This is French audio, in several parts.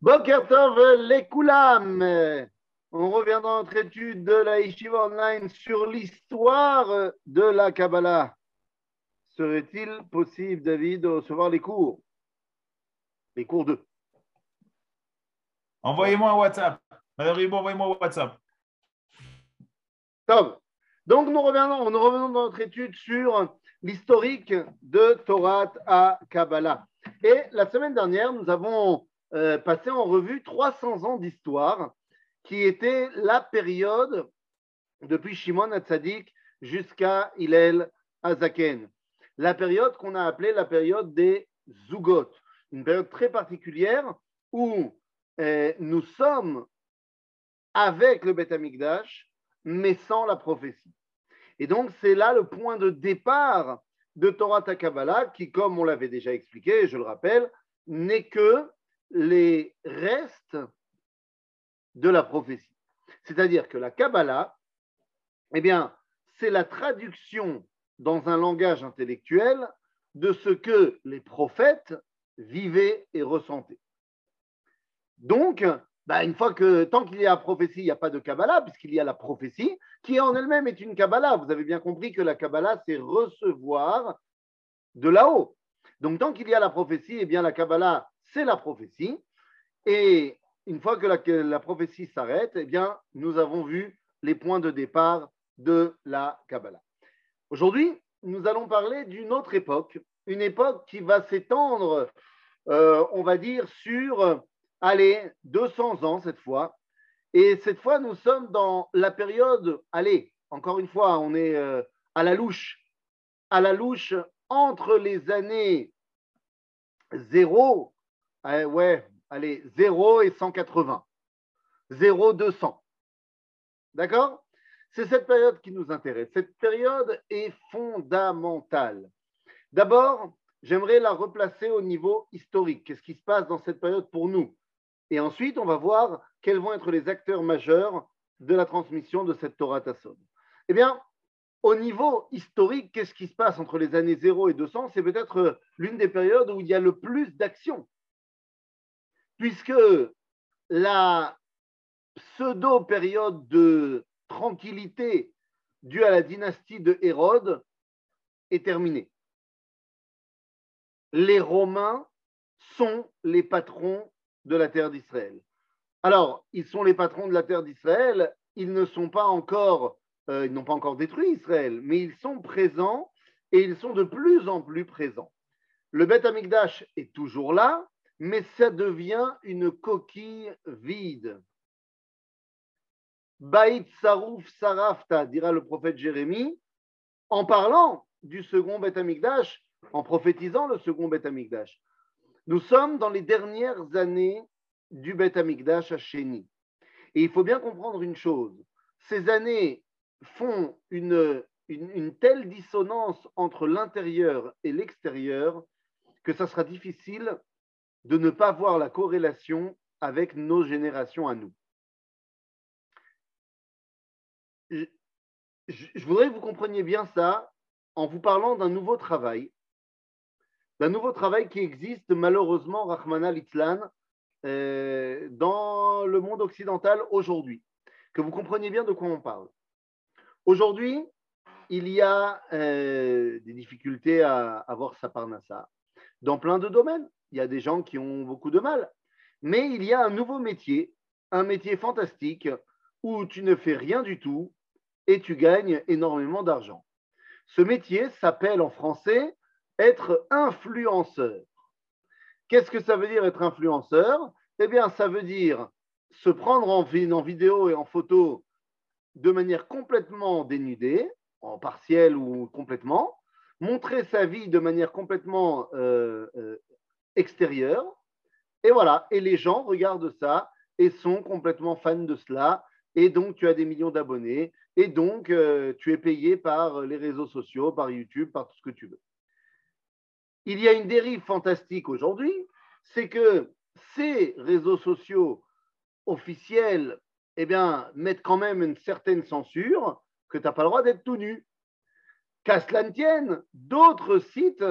Boker Tov, les Koulam. On revient dans notre étude de la Yeshiva Online sur l'histoire de la Kabbalah. Serait-il possible, David, de recevoir les cours? Les cours 2 Envoyez-moi un WhatsApp. Madame envoyez-moi un WhatsApp. Top. Donc, nous revenons, nous revenons dans notre étude sur l'historique de Torah à Kabbalah. Et la semaine dernière, nous avons euh, passé en revue 300 ans d'histoire, qui était la période depuis Shimon Hatzadik jusqu'à Hillel Azaken. La période qu'on a appelée la période des Zugot, une période très particulière où euh, nous sommes avec le Beth Amikdash, mais sans la prophétie. Et donc, c'est là le point de départ de Torah Takabala, qui, comme on l'avait déjà expliqué, je le rappelle, n'est que les restes de la prophétie. C'est-à-dire que la Kabbalah, eh bien, c'est la traduction dans un langage intellectuel de ce que les prophètes vivaient et ressentaient. Donc, bah, une fois que, tant qu'il y a prophétie, il n'y a pas de Kabbalah, puisqu'il y a la prophétie, qui en elle-même est une Kabbalah. Vous avez bien compris que la Kabbalah, c'est recevoir de là-haut. Donc, tant qu'il y a la prophétie, eh bien, la Kabbalah, c'est la prophétie. Et une fois que la, prophétie s'arrête, eh bien, nous avons vu les points de départ de la Kabbalah. Aujourd'hui, nous allons parler d'une autre époque, une époque qui va s'étendre, euh, on va dire, sur allez, 200 ans cette fois. Et cette fois, nous sommes dans la période, allez, encore une fois, on est euh, à la louche, à la louche entre les années 0, euh, ouais, allez, 0 et 180, 0, 200. D'accord? C'est cette période qui nous intéresse. Cette période est fondamentale. D'abord, j'aimerais la replacer au niveau historique. Qu'est-ce qui se passe dans cette période pour nous? Et ensuite, on va voir quels vont être les acteurs majeurs de la transmission de cette Torah Tasson. Eh bien, au niveau historique, qu'est-ce qui se passe entre les années 0 et 200 C'est peut-être l'une des périodes où il y a le plus d'action. Puisque la pseudo-période de tranquillité due à la dynastie de Hérode est terminée. Les Romains sont les patrons de la terre d'Israël. Alors, ils sont les patrons de la terre d'Israël, ils ne sont pas encore, euh, ils n'ont pas encore détruit Israël, mais ils sont présents et ils sont de plus en plus présents. Le Beth Amikdash est toujours là, mais ça devient une coquille vide. Baït Sarouf Sarafta, dira le prophète Jérémie, en parlant du second Beth Amikdash, en prophétisant le second Beth Amikdash. Nous sommes dans les dernières années du Beth Amikdash à Chéni. Et il faut bien comprendre une chose. Ces années font une, une, telle dissonance entre l'intérieur et l'extérieur que ça sera difficile de ne pas voir la corrélation avec nos générations à nous. Je, je voudrais que vous compreniez bien ça en vous parlant d'un nouveau travail d'un nouveau travail qui existe malheureusement, Rahmana Litzlan, euh, dans le monde occidental aujourd'hui. Que vous compreniez bien de quoi on parle. Aujourd'hui, il y a euh, des difficultés à avoir sa parnassa dans plein de domaines. Il y a des gens qui ont beaucoup de mal. Mais il y a un nouveau métier, un métier fantastique où tu ne fais rien du tout et tu gagnes énormément d'argent. Ce métier s'appelle en français être influenceur. Qu'est-ce que ça veut dire être influenceur? Eh bien, ça veut dire se prendre en, vidéo et en photo de manière complètement dénudée, en partiel ou complètement, montrer sa vie de manière complètement euh, euh, extérieure. Et voilà, et les gens regardent ça et sont complètement fans de cela. Et donc, tu as des millions d'abonnés. Et donc, euh, tu es payé par les réseaux sociaux, par YouTube, par tout ce que tu veux il y a une dérive fantastique aujourd'hui, c'est que ces réseaux sociaux officiels eh bien, mettent quand même une certaine censure que tu n'as pas le droit d'être tout nu. Qu'à cela ne tienne, d'autres sites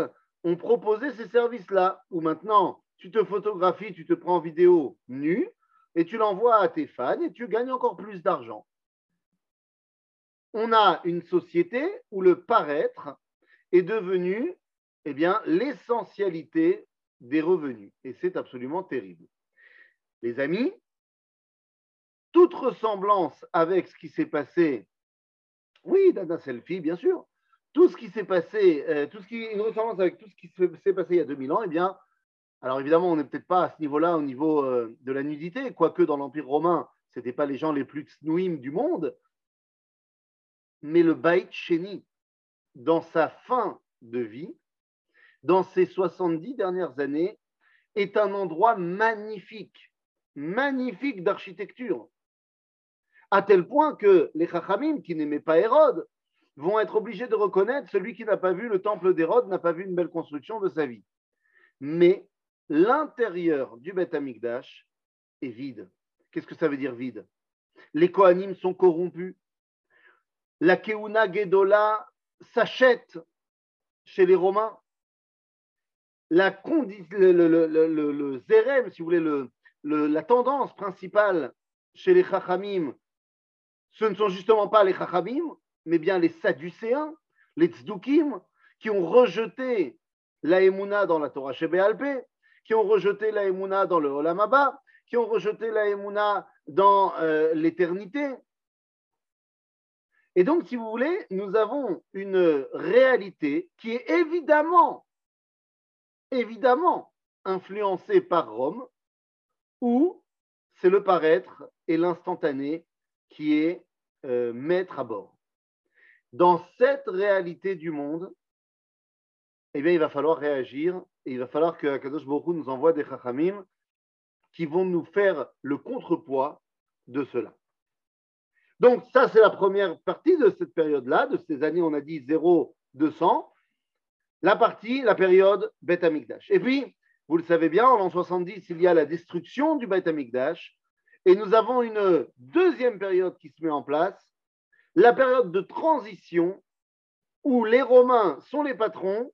ont proposé ces services-là, où maintenant tu te photographies, tu te prends en vidéo nu et tu l'envoies à tes fans et tu gagnes encore plus d'argent. On a une société où le paraître est devenu eh bien, l'essentialité des revenus. Et c'est absolument terrible. Les amis, toute ressemblance avec ce qui s'est passé, oui, Dana Selfie, bien sûr, tout ce qui s'est passé, euh, tout ce qui, une ressemblance avec tout ce qui s'est passé il y a 2000 ans, eh bien, alors évidemment, on n'est peut-être pas à ce niveau-là au niveau euh, de la nudité, quoique dans l'Empire romain, ce n'étaient pas les gens les plus snouim du monde, mais le Baït Sheni, dans sa fin de vie, dans ses 70 dernières années, est un endroit magnifique, magnifique d'architecture, à tel point que les Chachamim, qui n'aimaient pas Hérode, vont être obligés de reconnaître celui qui n'a pas vu le temple d'Hérode, n'a pas vu une belle construction de sa vie. Mais l'intérieur du Beth Amikdash est vide. Qu'est-ce que ça veut dire vide? Les Kohanim sont corrompus. La Keuna Gedola s'achète chez les Romains. La le, le, le, zérem, si vous voulez, la tendance principale chez les Chachamim, ce ne sont justement pas les Chachamim, mais bien les Sadducéens, les Tzdukim, qui ont rejeté la Emouna dans la Torah Shebéalpé, qui ont rejeté la Emouna dans le Olam Abba, qui ont rejeté la Emouna dans euh, l'éternité. Et donc, si vous voulez, nous avons une réalité qui est évidemment, évidemment influencée par Rome, où c'est le paraître et l'instantané qui est euh, maître à bord. Dans cette réalité du monde, eh bien, il va falloir réagir et il va falloir que Akadosh Baruch nous envoie des chachamim qui vont nous faire le contrepoids de cela. Donc, ça, c'est la première partie de cette période-là, de ces années, on a dit 0-200. La partie, la période Beth Amikdash. Et puis, vous le savez bien, en l'an 70, il y a la destruction du Beth Amikdash. Et nous avons une deuxième période qui se met en place, la période de transition où les Romains sont les patrons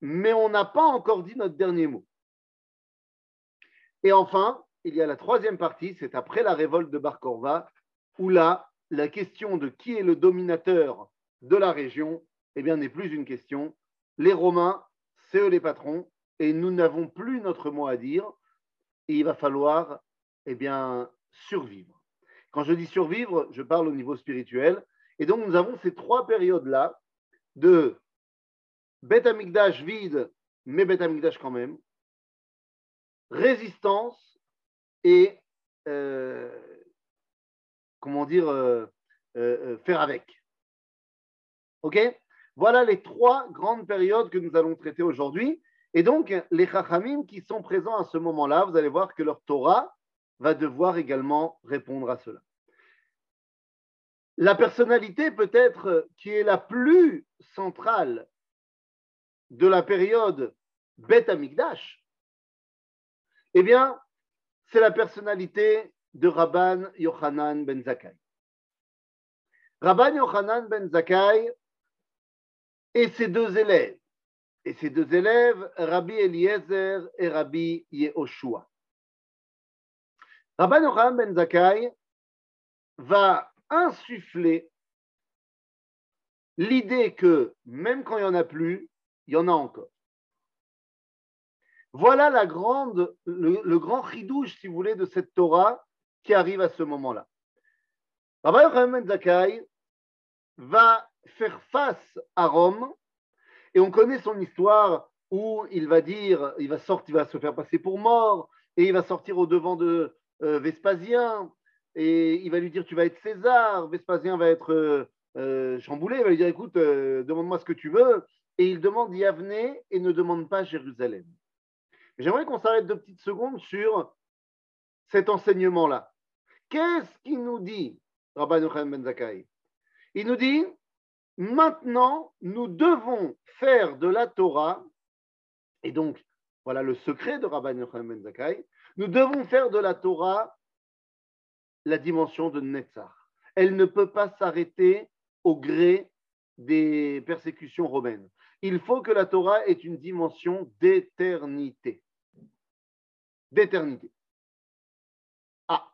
mais on n'a pas encore dit notre dernier mot. Et enfin, il y a la troisième partie, c'est après la révolte de Bar où là, la question de qui est le dominateur de la région, eh n'est plus une question. Les Romains, c'est eux les patrons, et nous n'avons plus notre mot à dire, et il va falloir, eh survivre. Quand je dis survivre, je parle au niveau spirituel, et donc nous avons ces trois périodes-là de Beth Amikdash vide, mais Beth Amikdash quand même. Résistance et, euh, comment dire, euh, euh, faire avec. OK? Voilà les trois grandes périodes que nous allons traiter aujourd'hui. Et donc, les Chachamim qui sont présents à ce moment-là, vous allez voir que leur Torah va devoir également répondre à cela. La personnalité peut-être qui est la plus centrale de la période Bet Amikdash, eh bien, c'est la personnalité de Rabban Yochanan ben Zakkai. Rabban Yochanan ben Zakkai et ses deux élèves, et ses deux élèves, Rabbi Eliezer et Rabbi Yehoshua. Rabban Yochanan ben Zakkai va insuffler l'idée que même quand il n'y en a plus, il y en a encore. Voilà la grande, le, grand chidouche, si vous voulez, de cette Torah qui arrive à ce moment-là. Rabbi Yochanan Zakai va faire face à Rome, et on connaît son histoire où il va dire, il va sortir, il va se faire passer pour mort, et il va sortir au devant de Vespasien, et il va lui dire tu vas être César, Vespasien va être euh, euh, chamboulé, il va lui dire écoute, demande-moi ce que tu veux, et il demande Yavne et ne demande pas Jérusalem. J'aimerais qu'on s'arrête deux petites secondes sur cet enseignement-là. Qu'est-ce qu'il nous dit, Rabbi Yochanan Ben Zakkai? Il nous dit maintenant, nous devons faire de la Torah, et donc, voilà le secret de Rabbi Yochanan Ben Zakkai, nous devons faire de la Torah la dimension de Netzach. Elle ne peut pas s'arrêter au gré des persécutions romaines. il faut que la Torah ait une dimension d'éternité. D'éternité. Ah,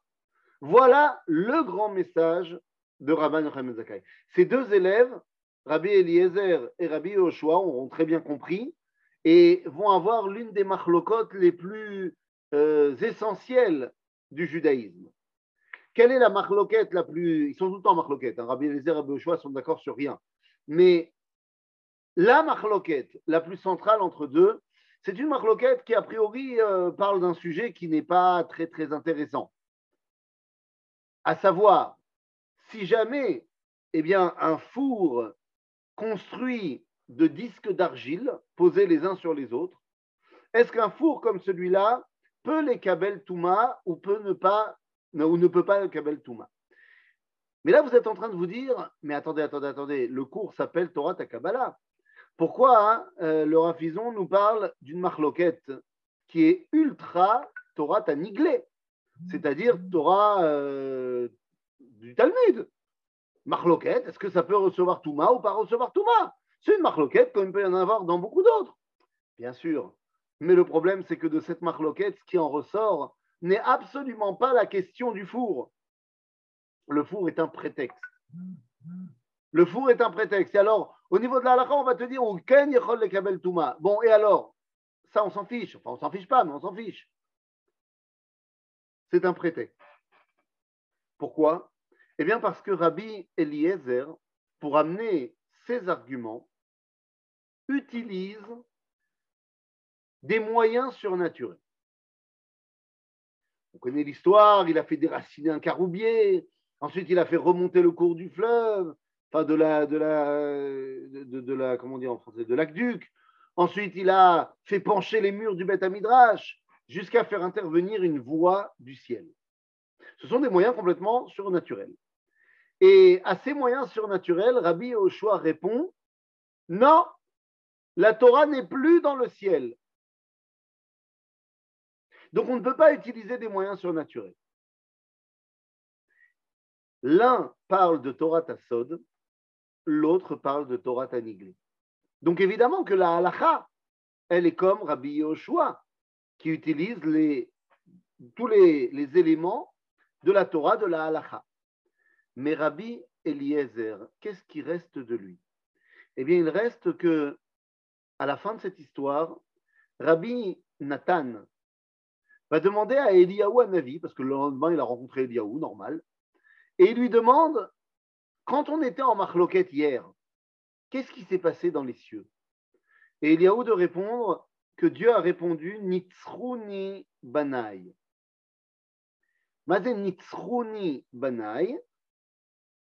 voilà le grand message de Rabban Yochanan Zakai. Ces deux élèves, Rabbi Eliezer et Rabbi Yoshua, auront très bien compris et vont avoir l'une des machlokotes les plus euh, essentielles du judaïsme. Quelle est la machloquette la plus. Ils sont tout le temps machloquette. Hein. Rabbi Eliezer et Rabbi sont d'accord sur rien. Mais la machloquette la plus centrale entre deux, c'est une machloquette qui, a priori, euh, parle d'un sujet qui n'est pas très, très intéressant. À savoir, si jamais eh bien, un four construit de disques d'argile posés les uns sur les autres, est-ce qu'un four comme celui-là peut les Kabel Touma ou, peut ne pas, ou ne peut pas le Kabel Touma Mais là, vous êtes en train de vous dire, mais attendez, attendez, attendez, le cours s'appelle Torah Takabala. Pourquoi hein, euh, le nous parle d'une marloquette qui est ultra Torah Taniglé, c'est-à-dire Torah euh, du Talmud. Marloquette, est-ce que ça peut recevoir Touma ou pas recevoir Touma? C'est une marloquette comme il peut y en avoir dans beaucoup d'autres. Bien sûr. Mais le problème, c'est que de cette marloquette, ce qui en ressort n'est absolument pas la question du four. Le four est un prétexte. Le four est un prétexte. Et alors, au niveau de la on va te dire Bon, et alors Ça, on s'en fiche. Enfin, on s'en fiche pas, mais on s'en fiche. C'est un prétexte. Pourquoi? Eh bien, parce que Rabbi Eliezer, pour amener ses arguments, utilise des moyens surnaturels. On connaît l'histoire, il a fait déraciner un caroubier, ensuite il a fait remonter le cours du fleuve, enfin de la, de la, de, la comment dire en français, de l'aqueduc. Ensuite, il a fait pencher les murs du Beth Midrash jusqu'à faire intervenir une voix du ciel. Ce sont des moyens complètement surnaturels. Et à ces moyens surnaturels, Rabbi Oshua répond Non, la Torah n'est plus dans le ciel. Donc on ne peut pas utiliser des moyens surnaturels. L'un parle de Torah Tassod, l'autre parle de Torah Tanigli. Donc évidemment que la halacha, elle est comme Rabbi Yoshua, qui utilise tous les, éléments de la Torah, de la halacha. Mais Rabbi Eliezer, qu'est-ce qui reste de lui? Eh bien, il reste que, à la fin de cette histoire, Rabbi Nathan va demander à Eliyahu Navi, parce que le lendemain, il a rencontré Eliyahu, normal, et il lui demande quand on était en Marloquette hier, qu'est-ce qui s'est passé dans les cieux? Et où de répondre que Dieu a répondu Nitzruni Banai. Mazen Nitzruni Banai.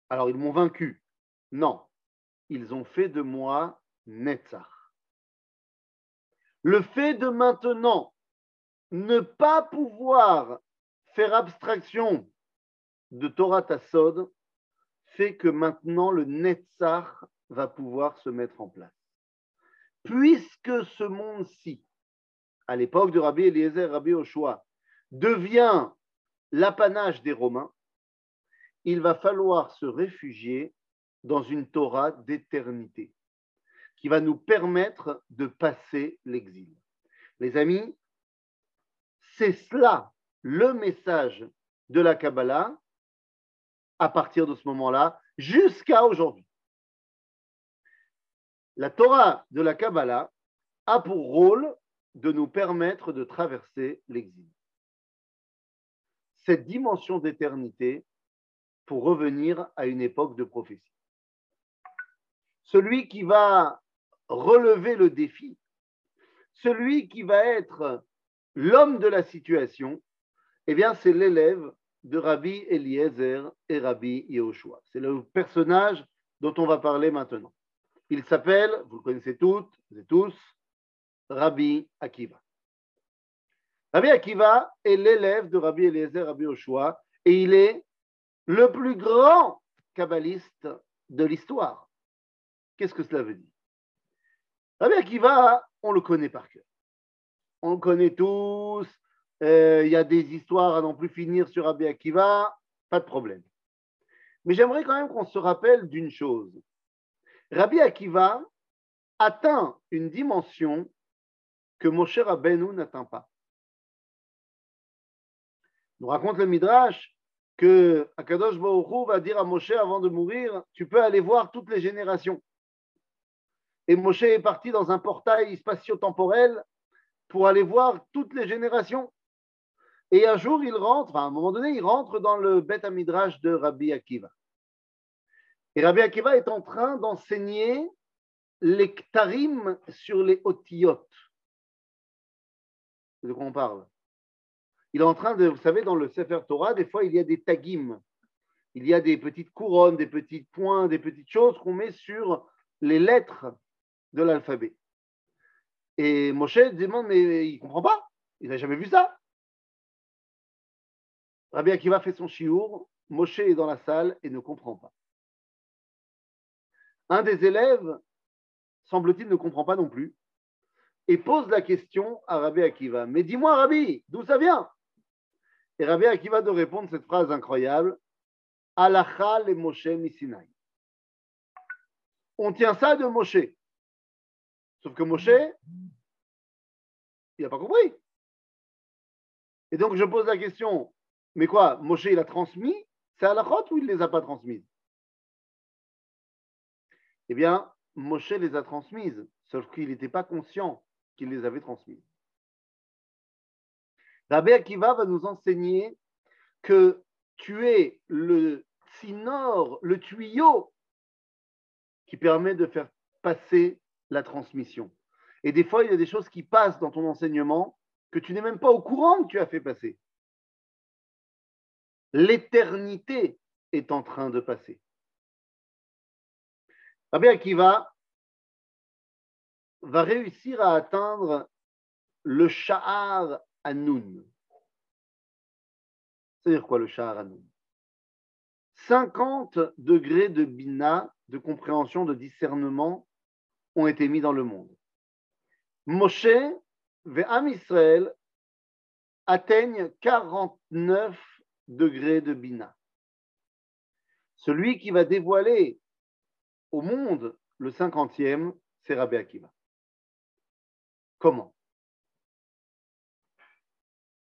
Alors ils m'ont vaincu. Non, ils ont fait de moi Netzach. Le fait de maintenant ne pas pouvoir faire abstraction de Torah Tassod fait que maintenant le Netzach va pouvoir se mettre en place. Puisque ce monde-ci, à l'époque de Rabbi Eliezer, Rabbi Oshua, devient l'apanage des Romains, il va falloir se réfugier dans une Torah d'éternité qui va nous permettre de passer l'exil. Les amis, c'est cela le message de la Kabbalah à partir de ce moment-là jusqu'à aujourd'hui. La Torah de la Kabbalah a pour rôle de nous permettre de traverser l'exil. Cette dimension d'éternité pour revenir à une époque de prophétie. Celui qui va relever le défi, celui qui va être l'homme de la situation, eh bien, c'est l'élève de Rabbi Eliezer et Rabbi Yehoshua. C'est le personnage dont on va parler maintenant. Il s'appelle, vous le connaissez toutes et tous, Rabbi Akiva. Rabbi Akiva est l'élève de Rabbi Eliezer, Rabbi Yehoshua, et il est le plus grand kabbaliste de l'histoire. Qu'est-ce que cela veut dire? Rabbi Akiva, on le connaît par cœur. On le connaît tous, euh, il y a des histoires à n'en plus finir sur Rabbi Akiva, pas de problème. Mais j'aimerais quand même qu'on se rappelle d'une chose. Rabbi Akiva atteint une dimension que Moshe Rabbeinu n'atteint pas. Nous raconte le Midrash que Akadosh Baruch va dire à Moshe avant de mourir, tu peux aller voir toutes les générations. Et Moshe est parti dans un portail spatio-temporel pour aller voir toutes les générations. Et un jour, il rentre, à un moment donné, il rentre dans le Beth Midrash de Rabbi Akiva. Et Rabbi Akiva est en train d'enseigner les ktarim sur les otiyot. De quoi on parle? Il est en train de, vous savez, dans le Sefer Torah, des fois, il y a des tagim. Il y a des petites couronnes, des petits points, des petites choses qu'on met sur les lettres de l'alphabet. Et Moshe demande, mais il ne comprend pas. Il n'a jamais vu ça. Rabbi Akiva fait son chiour. Moshe est dans la salle et ne comprend pas. Un des élèves, semble-t-il, ne comprend pas non plus et pose la question à Rabbi Akiva. Mais dis-moi, Rabbi, d'où ça vient? Et Rabbi Akiva de répondre cette phrase incroyable Alacha le Moshe Misinai. On tient ça de Moshe. Sauf que Moshe, il n'a pas compris. Et donc je pose la question, mais quoi, Moshe, il a transmis C'est à la ou il ne les a pas transmises? Eh bien, Moshe les a transmises, sauf qu'il n'était pas conscient qu'il les avait transmises. Rabbi Akiva va nous enseigner que tu es le sinor, le tuyau qui permet de faire passer la transmission. Et des fois, il y a des choses qui passent dans ton enseignement que tu n'es même pas au courant que tu as fait passer. L'éternité est en train de passer. Rabbi Akiva va réussir à atteindre le Sha'ar Anoun. C'est-à-dire quoi le Sha'ar Anoun 50 degrés de bina, de compréhension, de discernement ont été mis dans le monde. Moshe et Am Israël atteignent 49 degrés de Bina. Celui qui va dévoiler au monde le cinquantième, c'est Rabbi Akiva. Comment?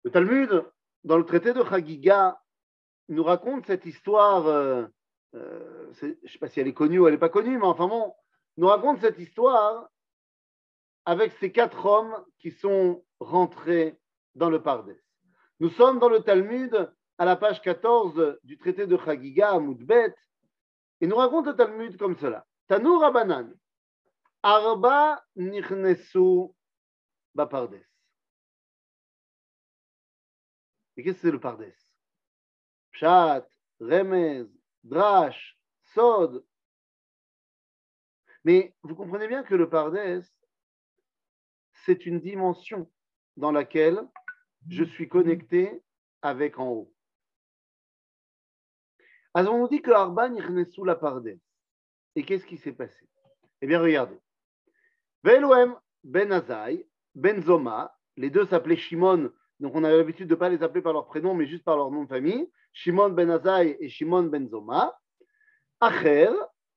Le Talmud, dans le traité de Chagiga, nous raconte cette histoire, euh, euh, je ne sais pas si elle est connue ou elle n'est pas connue, mais enfin bon, nous raconte cette histoire avec ces quatre hommes qui sont rentrés dans le Pardès. Nous sommes dans le Talmud à la page 14 du traité de Chagiga à Moudbet, et nous raconte le Talmud comme cela. Tanour Rabanan, Arba Nichnesu Bapardes. Et qu'est-ce que c'est le Pardès? Pshat, Remez, Drash, Sod, mais vous comprenez bien que le Pardès, c'est une dimension dans laquelle je suis connecté avec en haut. Alors on dit que Arban sous la Pardès. Et qu'est-ce qui s'est passé? Eh bien, regardez. Veloem Ben Azaï, Ben Zoma, les deux s'appelaient Shimon, donc on avait l'habitude de ne pas les appeler par leur prénom, mais juste par leur nom de famille. Shimon Ben Azaï et Shimon Ben Zoma. Acher,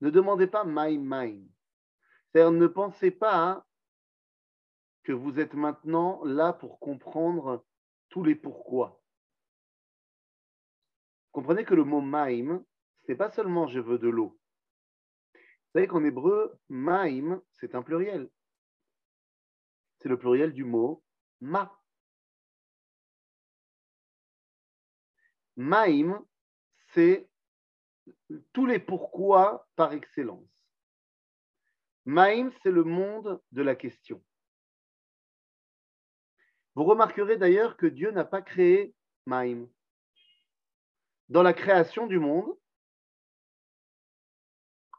ne demandez pas my mind. C'est-à-dire, ne pensez pas que vous êtes maintenant là pour comprendre tous les pourquoi. Comprenez que le mot maim, ce n'est pas seulement je veux de l'eau. Vous savez qu'en hébreu, maim, c'est un pluriel. C'est le pluriel du mot ma. Maim, c'est tous les pourquoi par excellence. Maïm, c'est le monde de la question. Vous remarquerez d'ailleurs que Dieu n'a pas créé Maïm. Dans la création du monde,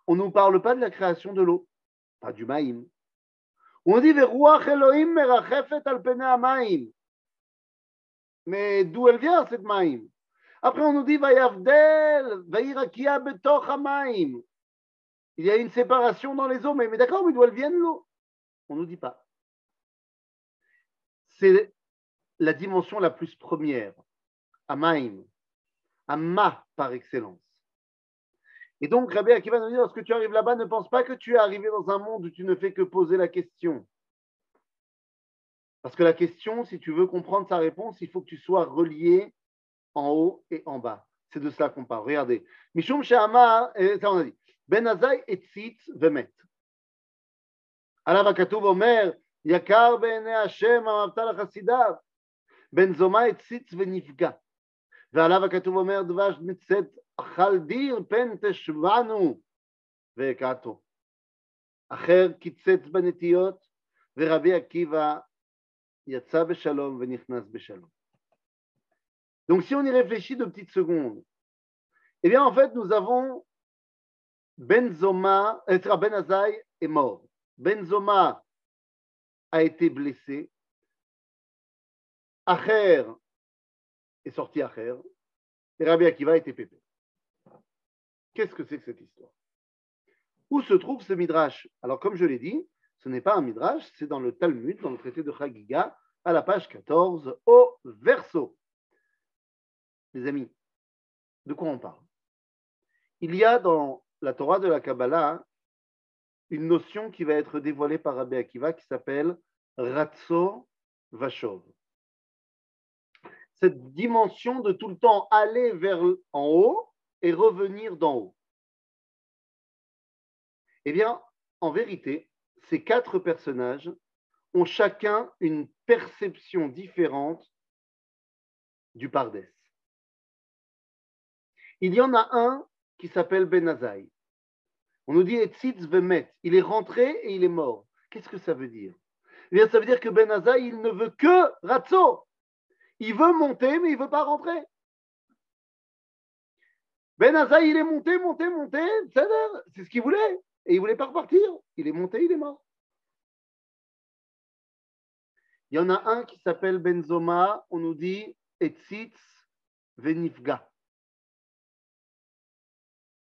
on ne nous parle pas de la création de l'eau, pas du Maïm. On dit Elohim al. Mais d'où elle vient cette maim Après on nous dit Vayavdel, maim. Il y a une séparation dans les eaux, mais, mais d'accord, mais d'où elle vient l'eau? On ne nous dit pas. C'est la dimension la plus première, Amaim, Amma par excellence. Et donc, Rabbi Akiva nous dit, lorsque tu arrives là-bas, ne pense pas que tu es arrivé dans un monde où tu ne fais que poser la question. Parce que la question, si tu veux comprendre sa réponse, il faut que tu sois relié en haut et en bas. C'est de cela qu'on parle. Regardez. Mishum Shama, ça on a dit. Ben Azai et Tzitz Vemet. עליו הכתוב אומר, יקר בעיני השם אמרת לחסידיו, בן זומא הציץ ונפגע. ועליו הכתוב אומר, דבש מצאת אכל דיר פן תשבענו והכתו. אחר קיצץ בנטיות, ורבי עקיבא יצא בשלום ונכנס בשלום. Donc si on y réfléchit deux petites secondes, eh bien en fait nous avons Ben Zoma, euh, Ben Azaï est mort. Ben Zoma a été blessé. Acher est sorti Acher. Et Rabbi Akiva a été pépé. Qu'est-ce que c'est que cette histoire? Où se trouve ce midrash? Alors, comme je l'ai dit, ce n'est pas un midrash, c'est dans le Talmud, dans le traité de Chagiga, à la page 14, au verso. Les amis, de quoi on parle? Il y a dans la Torah de la Kabbalah une notion qui va être dévoilée par Rabbi Akiva qui s'appelle Ratso Vashov. Cette dimension de tout le temps aller vers en haut et revenir d'en haut. Eh bien, en vérité, ces quatre personnages ont chacun une perception différente du Pardès. Il y en a un qui s'appelle Benazaï. On nous dit Etzitz Vemet. Il est rentré et il est mort. Qu'est-ce que ça veut dire? Eh bien, Ça veut dire que Benazaï, il ne veut que Ratso. Il veut monter, mais il ne veut pas rentrer. Benazaï, il est monté, monté, monté. C'est ce qu'il voulait. Et il ne voulait pas repartir. Il est monté, il est mort. Il y en a un qui s'appelle Benzoma. On nous dit Etzitz Venifga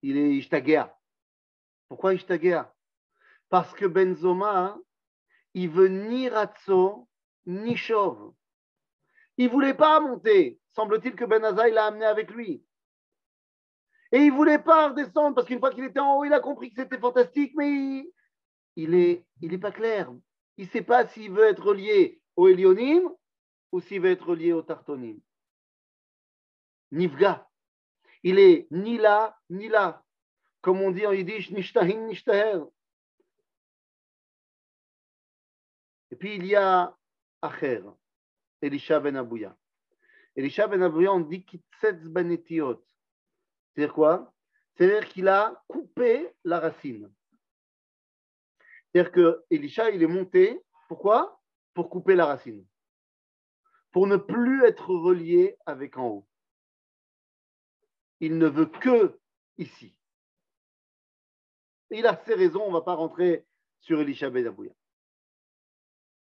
il est Ishtagea. Pourquoi Ishtagea Parce que Benzoma, il veut ni Ratso, ni Chauve. Il ne voulait pas monter. Semble-t-il que Ben l'a amené avec lui. Et il ne voulait pas redescendre parce qu'une fois qu'il était en haut, il a compris que c'était fantastique, mais il n'est il est pas clair. Il ne sait pas s'il veut être relié au Elionim ou s'il veut être relié au Tartonim. Nivga. Il est ni là, ni là. Comme on dit en yiddish, nishtahin, nishtaher. Et puis il y a Acher, Elisha ben Abouya. Elisha ben Abouya, on dit kitsetz banetiot. C'est-à-dire quoi? C'est-à-dire qu'il a coupé la racine. C'est-à-dire que Elisha, il est monté. Pourquoi? Pour couper la racine. Pour ne plus être relié avec en haut il ne veut que ici. il a ses raisons, on ne va pas rentrer sur Elisha Ben Abouya.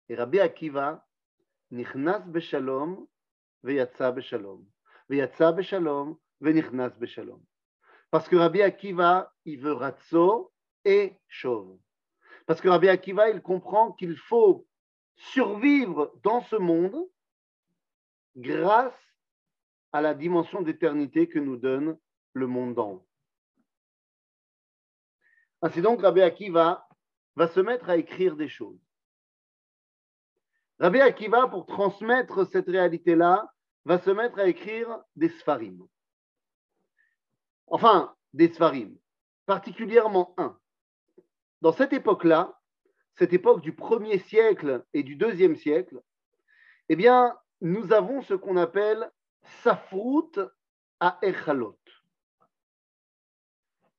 Et Rabbi Akiva, nichnas beshalom, veyatsa beshalom. Veyatsa beshalom, venichnas beshalom. Parce que Rabbi Akiva, il veut ratzo et chauve. Parce que Rabbi Akiva, il comprend qu'il faut survivre dans ce monde grâce à la dimension d'éternité que nous donne le monde d'en haut. Ainsi donc, Rabbi Akiva va se mettre à écrire des choses. Rabbi Akiva, pour transmettre cette réalité-là, va se mettre à écrire des sfarim. Enfin, des sfarim, particulièrement un. Dans cette époque-là, cette époque du premier siècle et du deuxième siècle, eh bien, nous avons ce qu'on appelle Safrout à Echalot.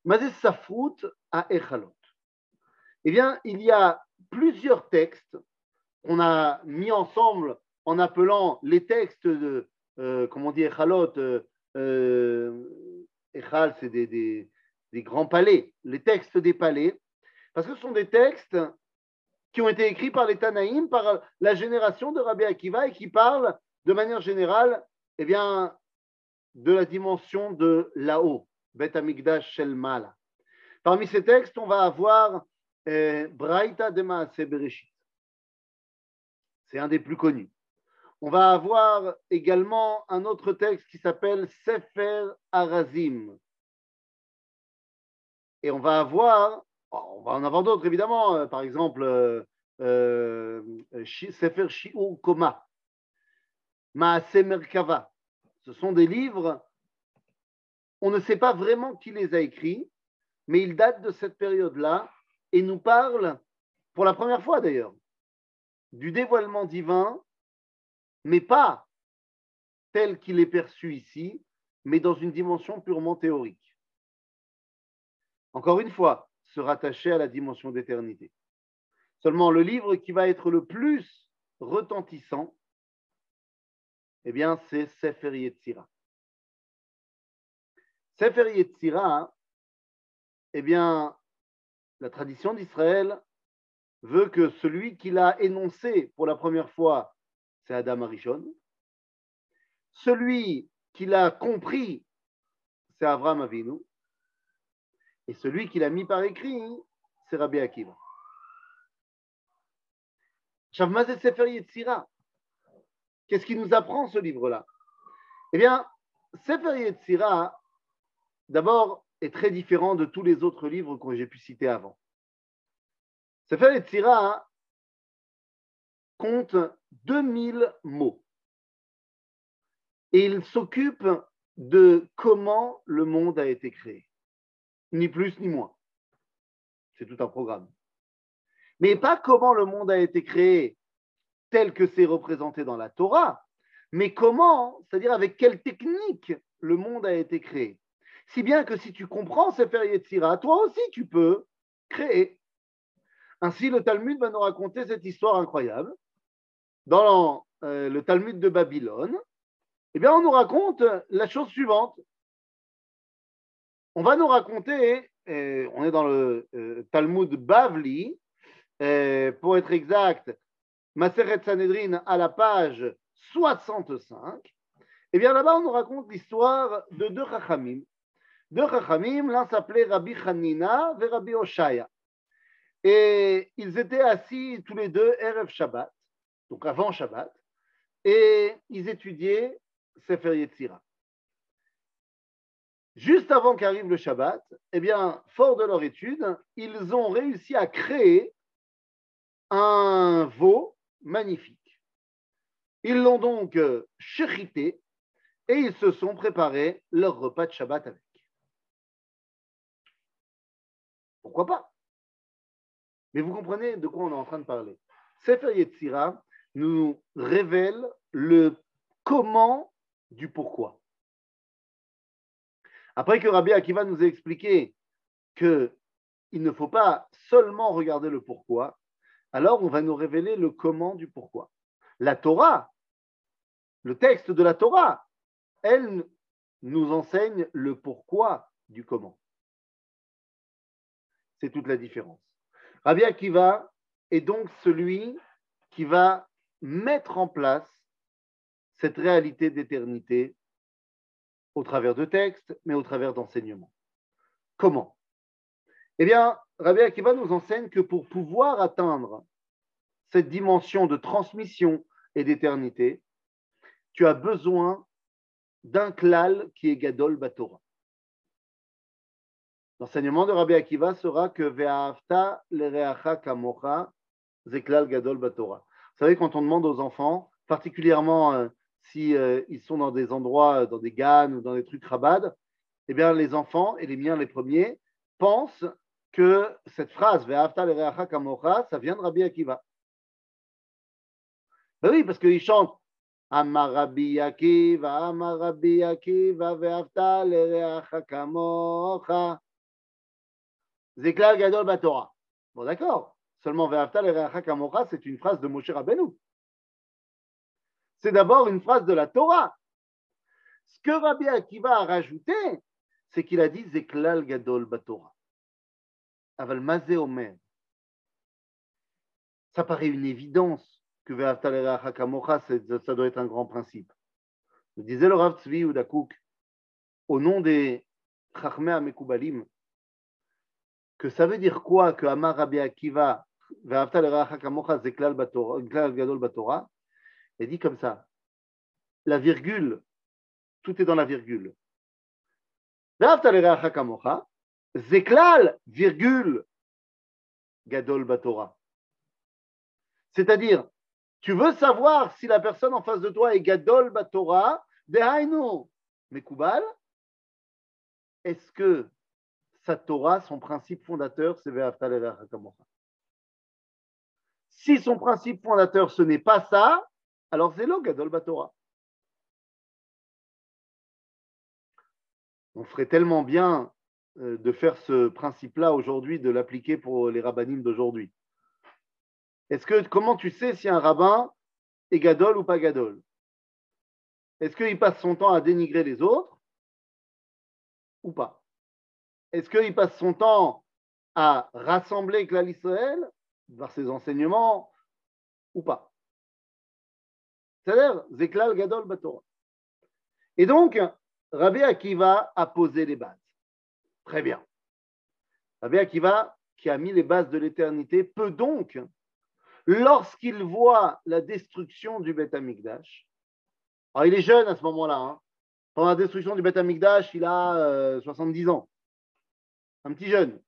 Mazé Safrout à Echalot. Eh bien, il y a plusieurs textes qu'on a mis ensemble en appelant les textes de, euh, comment on dit, Echalot, euh, euh, Echal, c'est des, des, des, grands palais, les textes des palais, parce que ce sont des textes qui ont été écrits par les Tanaïm, par la génération de Rabbi Akiva et qui parlent de manière générale eh bien, de la dimension de là-haut, Bet Amigdash Shel Mala. Parmi ces textes, on va avoir eh, Braïta de. C'est un des plus connus. On va avoir également un autre texte qui s'appelle Sefer Arazim. Et on va avoir, on va en avoir d'autres évidemment, euh, par exemple euh, euh, Sefer Shiur Koma, Maase Merkava. Ce sont des livres, on ne sait pas vraiment qui les a écrits, mais ils datent de cette période-là et nous parlent, pour la première fois d'ailleurs, du dévoilement divin, mais pas tel qu'il est perçu ici, mais dans une dimension purement théorique. Encore une fois, se rattacher à la dimension d'éternité. Seulement, le livre qui va être le plus retentissant, eh bien, c'est Sefer Yetzira. Sefer Yetzira, eh bien, la tradition d'Israël veut que celui qui l'a énoncé pour la première fois, c'est Adam Arishon. Celui qui l'a compris, c'est Avram Avinu. Et celui qui l'a mis par écrit, c'est Rabbi Akiva. Qu'est-ce qui nous apprend ce livre-là? Eh bien, Sefer Yetzira, d'abord, est très différent de tous les autres livres que j'ai pu citer avant. Sefer Yetzira compte 2000 mots. Et il s'occupe de comment le monde a été créé. Ni plus ni moins. C'est tout un programme. Mais pas comment le monde a été créé tel que c'est représenté dans la Torah, mais comment, c'est-à-dire avec quelle technique le monde a été créé. Si bien que si tu comprends Sefer Yetzira, toi aussi tu peux créer. Ainsi, le Talmud va nous raconter cette histoire incroyable. Dans euh, le Talmud de Babylone, eh bien, on nous raconte la chose suivante. On va nous raconter, on est dans le euh, Talmud Bavli, euh, pour être exact, Maseret Sanhedrin à la page 65. Eh bien, là-bas, on nous raconte l'histoire de deux Chachamim. Deux Chachamim, l'un s'appelait Rabbi Hanina et Rabbi Oshaya. Et ils étaient assis tous les deux Erev Shabbat, donc avant Shabbat, et ils étudiaient Sefer Yetzira. Juste avant qu'arrive le Shabbat, eh bien, fort de leur étude, ils ont réussi à créer un veau magnifique. Ils l'ont donc chérité et ils se sont préparés leur repas de Shabbat avec. Pourquoi pas? Mais vous comprenez de quoi on est en train de parler. Sefer Yetzira nous révèle le comment du pourquoi. Après que Rabbi Akiva nous a expliqué qu'il ne faut pas seulement regarder le pourquoi, alors on va nous révéler le comment du pourquoi. La Torah, le texte de la Torah, elle nous enseigne le pourquoi du comment. C'est toute la différence. Rabbi Akiva est donc celui qui va mettre en place cette réalité d'éternité au travers de textes, mais au travers d'enseignements. Comment? Eh bien, Rabbi Akiva nous enseigne que pour pouvoir atteindre cette dimension de transmission et d'éternité, tu as besoin d'un klal qui est Gadol Batora. L'enseignement de Rabbi Akiva sera que Ve'afta lereacha kamocha zeklal gadol batora. Vous savez, quand on demande aux enfants, particulièrement euh, si euh, ils sont dans des endroits, euh, dans des gannes ou dans des trucs rabad, eh bien, les enfants, et les miens les premiers, pensent que cette phrase Ve'afta kamocha, ça vient de Rabbi Akiva. Ben oui, parce qu'ils chantent Amar Rabbi Akiva, Amar Rabbi Akiva, Ve'afta lereacha kamocha. Zeklal Gadol Batora. Bon, d'accord. Seulement, Ve'aftal et c'est une phrase de Moshe Rabbeinu. C'est d'abord une phrase de la Torah. Ce que Rabbi Akiva a rajouté, c'est qu'il a dit Zeklal Gadol Batora. Aval Mazé Omer. ça paraît une évidence que ça doit être un grand principe. Disait le Rav Tzvi Udakouk, au nom des Chachmei Mekubalim, que ça veut dire quoi que Amar Rabbi Akiva, Gadol il dit comme ça, la virgule, tout est dans la virgule. Zeklal, virgule, Gadol Batora. C'est-à-dire, tu veux savoir si la personne en face de toi est Gadol Batora, Dehainu, Mekubal, est-ce que sa Torah, son principe fondateur, c'est Si son principe fondateur, ce n'est pas ça, alors c'est le Gadol Batora. On ferait tellement bien de faire ce principe-là aujourd'hui, de l'appliquer pour les rabbinim d'aujourd'hui. Est-ce que comment tu sais si un rabbin est gadol ou pas gadol? Est-ce qu'il passe son temps à dénigrer les autres ou pas? Est-ce qu'il passe son temps à rassembler Klal Israël par ses enseignements ou pas? C'est-à-dire, Zeklal Gadol Batora. Et donc, Rabbi Akiva a posé les bases. Très bien. Rabbi Akiva, qui a mis les bases de l'éternité, peut donc lorsqu'il voit la destruction du Beth Amikdash, alors il est jeune à ce moment-là, hein. pendant la destruction du Beth Amikdash, il a 70 euh, ans, un petit jeune.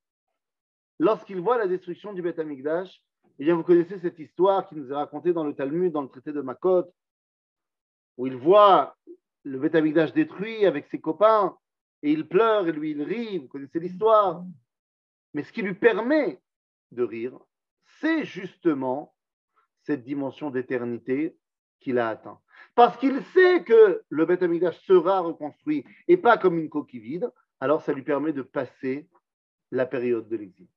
Lorsqu'il voit la destruction du Beth Amikdash, eh bien, vous connaissez cette histoire qui nous est racontée dans le Talmud, dans le traité de Makot, où il voit le Beth Amikdash détruit avec ses copains, et il pleure et lui il rit, vous connaissez l'histoire. Mais ce qui lui permet de rire, c'est justement cette dimension d'éternité qu'il a atteint. Parce qu'il sait que le Beth Amikdash sera reconstruit et pas comme une coquille vide, alors ça lui permet de passer la période de l'exil.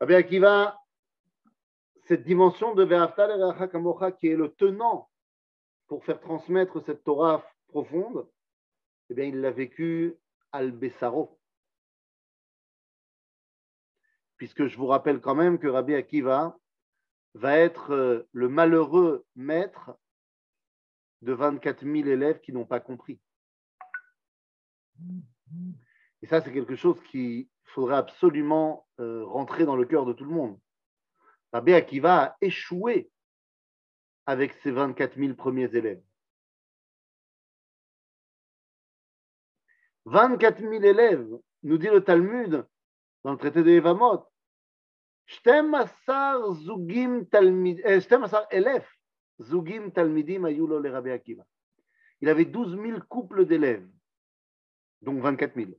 Rabbi Akiva, cette dimension de Ve'aftal et qui est le tenant pour faire transmettre cette Torah profonde, eh bien, il l'a vécu al Bessaro puisque je vous rappelle quand même que Rabbi Akiva va être euh, le malheureux maître de 24 000 élèves qui n'ont pas compris. Et ça, c'est quelque chose qu'il faudrait absolument euh, rentrer dans le cœur de tout le monde. Rabbi Akiva a échoué avec ses 24 000 premiers élèves. 24 000 élèves, nous dit le Talmud dans le traité de Evamot. Eh, zugim talmidim ayulo le Rabbi Akiva. Il avait 12 000 couples d'élèves, donc 24 000.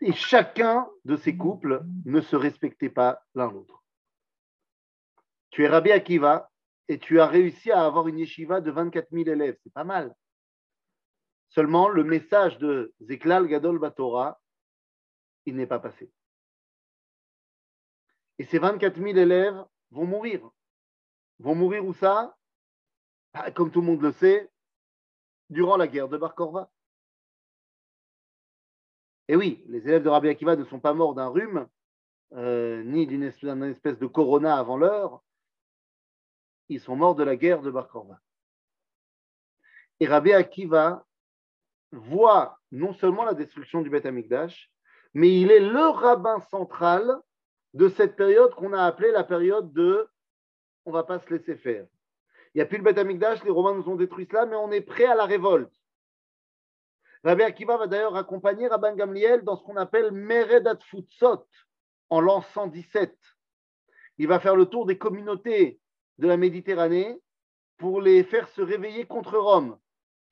Et chacun de ces couples ne se respectait pas l'un l'autre. Tu es Rabbi Akiva, et tu as réussi à avoir une yeshiva de 24 000 élèves. C'est pas mal. Seulement, le message de Zeklal Gadol Batora, il n'est pas passé. Et ces 24 000 élèves vont mourir. Vont mourir où ça? Ah, Comme tout le monde le sait, durant la guerre de Bar Korva. Et oui, les élèves de Rabbi Akiva ne sont pas morts d'un rhume, euh, ni d'une espèce, de corona avant l'heure. Ils sont morts de la guerre de Bar. Et Rabbi Akiva voit non seulement la destruction du Beth Amikdash, mais il est le rabbin central de cette période qu'on a appelée la période de on va pas se laisser faire. Il n'y a plus le Beth Amikdash, les Romains nous ont détruit cela, mais on est prêt à la révolte. Rabbi Akiva va d'ailleurs accompagner Rabban Gamliel dans ce qu'on appelle Meredat Futsot en l'an 117. Il va faire le tour des communautés de la Méditerranée pour les faire se réveiller contre Rome.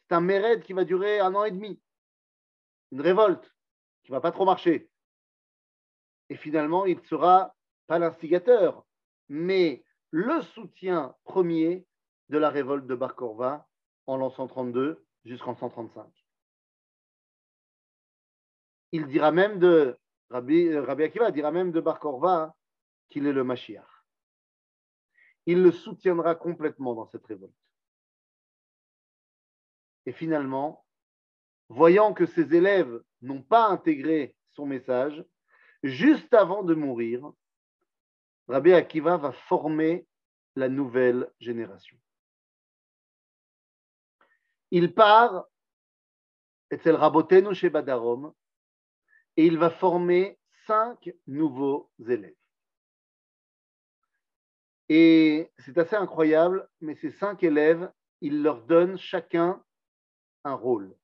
C'est un méred qui va durer un an et demi. Une révolte qui ne va pas trop marcher. Et finalement, il ne sera pas l'instigateur, mais le soutien premier de la révolte de Bar Korva en l'an 132 jusqu'en 135. Il dira même de Rabbi, Rabbi Akiva dira même de Bar Korva qu'il est le Mashiach. Il le soutiendra complètement dans cette révolte. Et finalement, voyant que ses élèves n'ont pas intégré son message, juste avant de mourir, Rabbi Akiva va former la nouvelle génération. Il part Rabotenu chez Badarom et il va former cinq nouveaux élèves. Et c'est assez incroyable, mais ces cinq élèves, il leur donne chacun un rôle.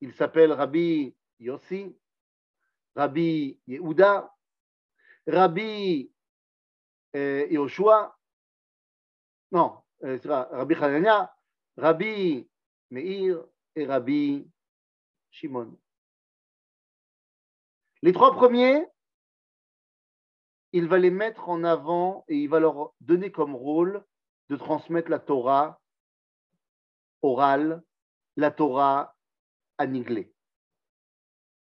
Il s'appelle Rabbi Yossi, Rabbi Yehuda, Rabbi euh, Yoshua, non, euh, Rabbi Hanania, Rabbi Meir et Rabbi Shimon. Les trois premiers, il va les mettre en avant et il va leur donner comme rôle de transmettre la Torah orale, la Torah aniglée.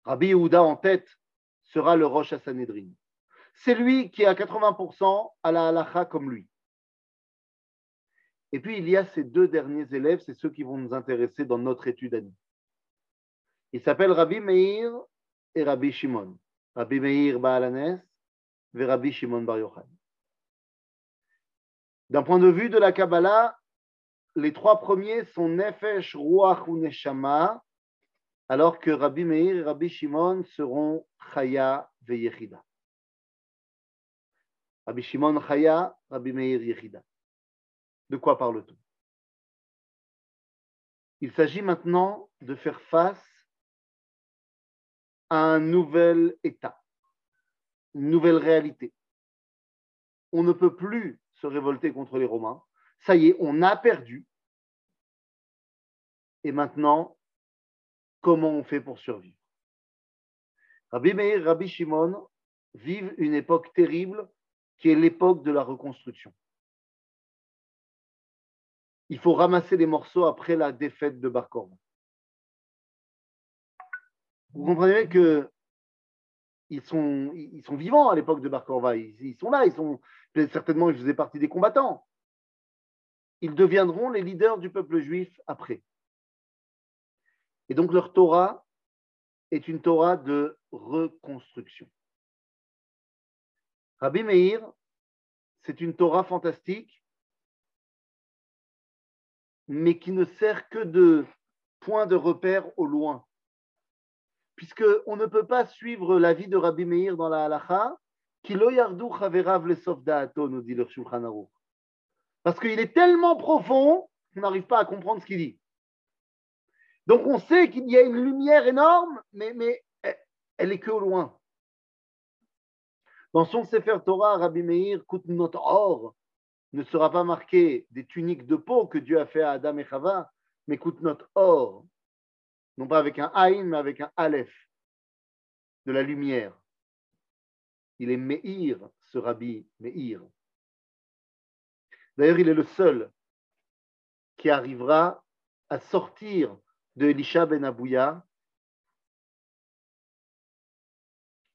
Rabbi Yehuda en tête sera le Rosh Sanhedrin. C'est lui qui est à 80% à la halacha comme lui. Et puis il y a ces deux derniers élèves, c'est ceux qui vont nous intéresser dans notre étude à nous. Ils s'appellent Rabbi Meir et Rabbi Shimon. Rabbi Meir Baalanes D'un point de vue de la Kabbalah, les trois premiers sont Nefesh, Ruach ou Neshama, alors que Rabbi Meir et Rabbi Shimon seront Chaya ve Yechida. Rabbi Shimon Chaya, Rabbi Meir Yechida. De quoi parle-t-on? Il s'agit maintenant de faire face à un nouvel état, une nouvelle réalité. On ne peut plus se révolter contre les Romains. Ça y est, on a perdu. Et maintenant, comment on fait pour survivre? Rabbi Meir, Rabbi Shimon vivent une époque terrible qui est l'époque de la reconstruction. Il faut ramasser les morceaux après la défaite de Bar Vous comprenez que ils sont, vivants à l'époque de Bar ils, ils, sont là, ils sont certainement ils faisaient partie des combattants. Ils deviendront les leaders du peuple juif après. Et donc leur Torah est une Torah de reconstruction. Rabbi Meir, c'est une Torah fantastique, mais qui ne sert que de point de repère au loin. Puisqu'on ne peut pas suivre la vie de Rabbi Meir dans la halacha, qui lo chaverav le nous dit le Shulchan Aruch. Parce qu'il est tellement profond qu'on n'arrive pas à comprendre ce qu'il dit. Donc on sait qu'il y a une lumière énorme, mais, mais elle est que au loin. Dans son Sefer Torah, Rabbi Meir, notre Or, ne sera pas marqué des tuniques de peau que Dieu a fait à Adam et Chava, mais notre Or, non pas avec un Aïn, mais avec un Aleph, de la lumière. Il est Meir, ce Rabbi Meir. D'ailleurs, il est le seul qui arrivera à sortir de Elisha ben Abouya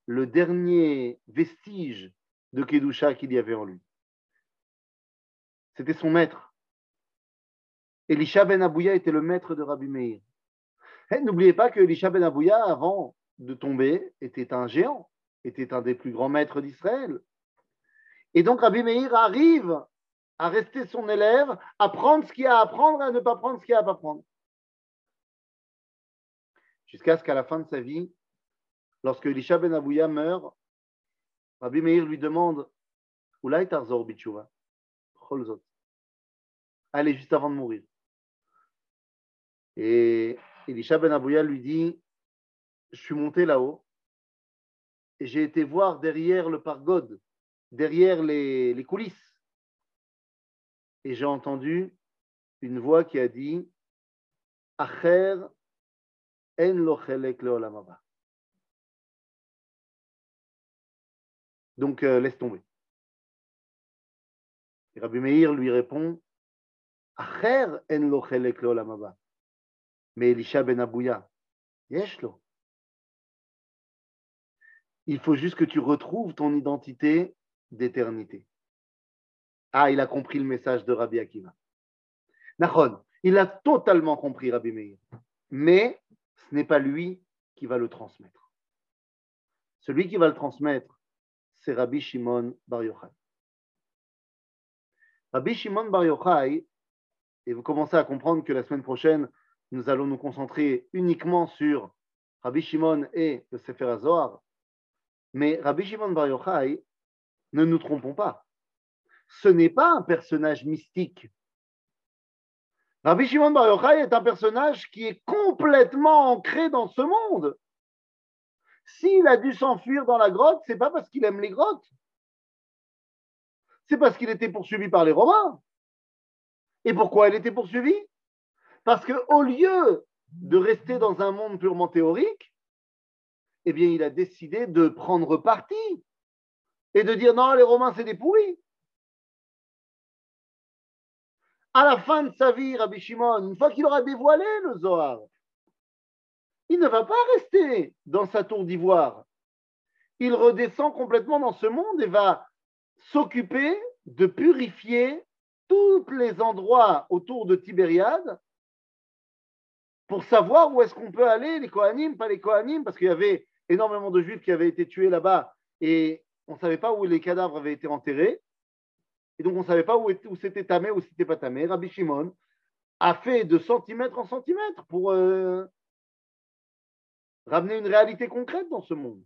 le dernier vestige de Kedusha qu'il y avait en lui. C'était son maître. Elisha ben Abouya était le maître de Rabbi Meir. Eh, n'oubliez pas que Elisha ben Abouya, avant de tomber, était un géant, était un des plus grands maîtres d'Israël. Et donc Rabbi Meir arrive à rester son élève, à prendre ce qu'il y a à apprendre et à ne pas prendre ce qu'il y a à pas prendre. Jusqu'à ce qu'à la fin de sa vie, Lorsque Elisha ben Abouya meurt, Rabbi Meir lui demande Oulai Tarzor Bichouva. Allez, juste avant de mourir. Et Elisha ben Abouya lui dit Je suis monté là-haut et j'ai été voir derrière le pargode, derrière les, coulisses. Et j'ai entendu une voix qui a dit Acher en lochelek leolamaba. Donc, euh, laisse tomber. Et Rabbi Meir lui répond Acher en lo chelek Mais Elisha ben Abouya, yeshlo. Il faut juste que tu retrouves ton identité d'éternité. Ah, il a compris le message de Rabbi Akiva. Nachon, Il a totalement compris Rabbi Meir. Mais ce n'est pas lui qui va le transmettre. Celui qui va le transmettre, c'est Rabbi Shimon Bar Yochai. Rabbi Shimon Bar Yochai, et vous commencez à comprendre que la semaine prochaine, nous allons nous concentrer uniquement sur Rabbi Shimon et le Sefer HaZohar. Mais Rabbi Shimon Bar Yochai, ne nous trompons pas, ce n'est pas un personnage mystique. Rabbi Shimon Bar Yochai est un personnage qui est complètement ancré dans ce monde. S'il a dû s'enfuir dans la grotte, c'est pas parce qu'il aime les grottes. C'est parce qu'il était poursuivi par les Romains. Et pourquoi il était poursuivi? Parce qu'au lieu de rester dans un monde purement théorique, eh bien, il a décidé de prendre parti et de dire non, les Romains, c'est des pourris. À la fin de sa vie, Rabbi Shimon, une fois qu'il aura dévoilé le Zohar, il ne va pas rester dans sa tour d'ivoire. Il redescend complètement dans ce monde et va s'occuper de purifier tous les endroits autour de Tibériade pour savoir où est-ce qu'on peut aller, les Kohanim, pas les Kohanim, parce qu'il y avait énormément de Juifs qui avaient été tués là-bas et on ne savait pas où les cadavres avaient été enterrés. Et donc on ne savait pas où, c'était tamé, où c'était pas tamé. Rabbi Shimon a fait de centimètre en centimètre pour euh, ramener une réalité concrète dans ce monde.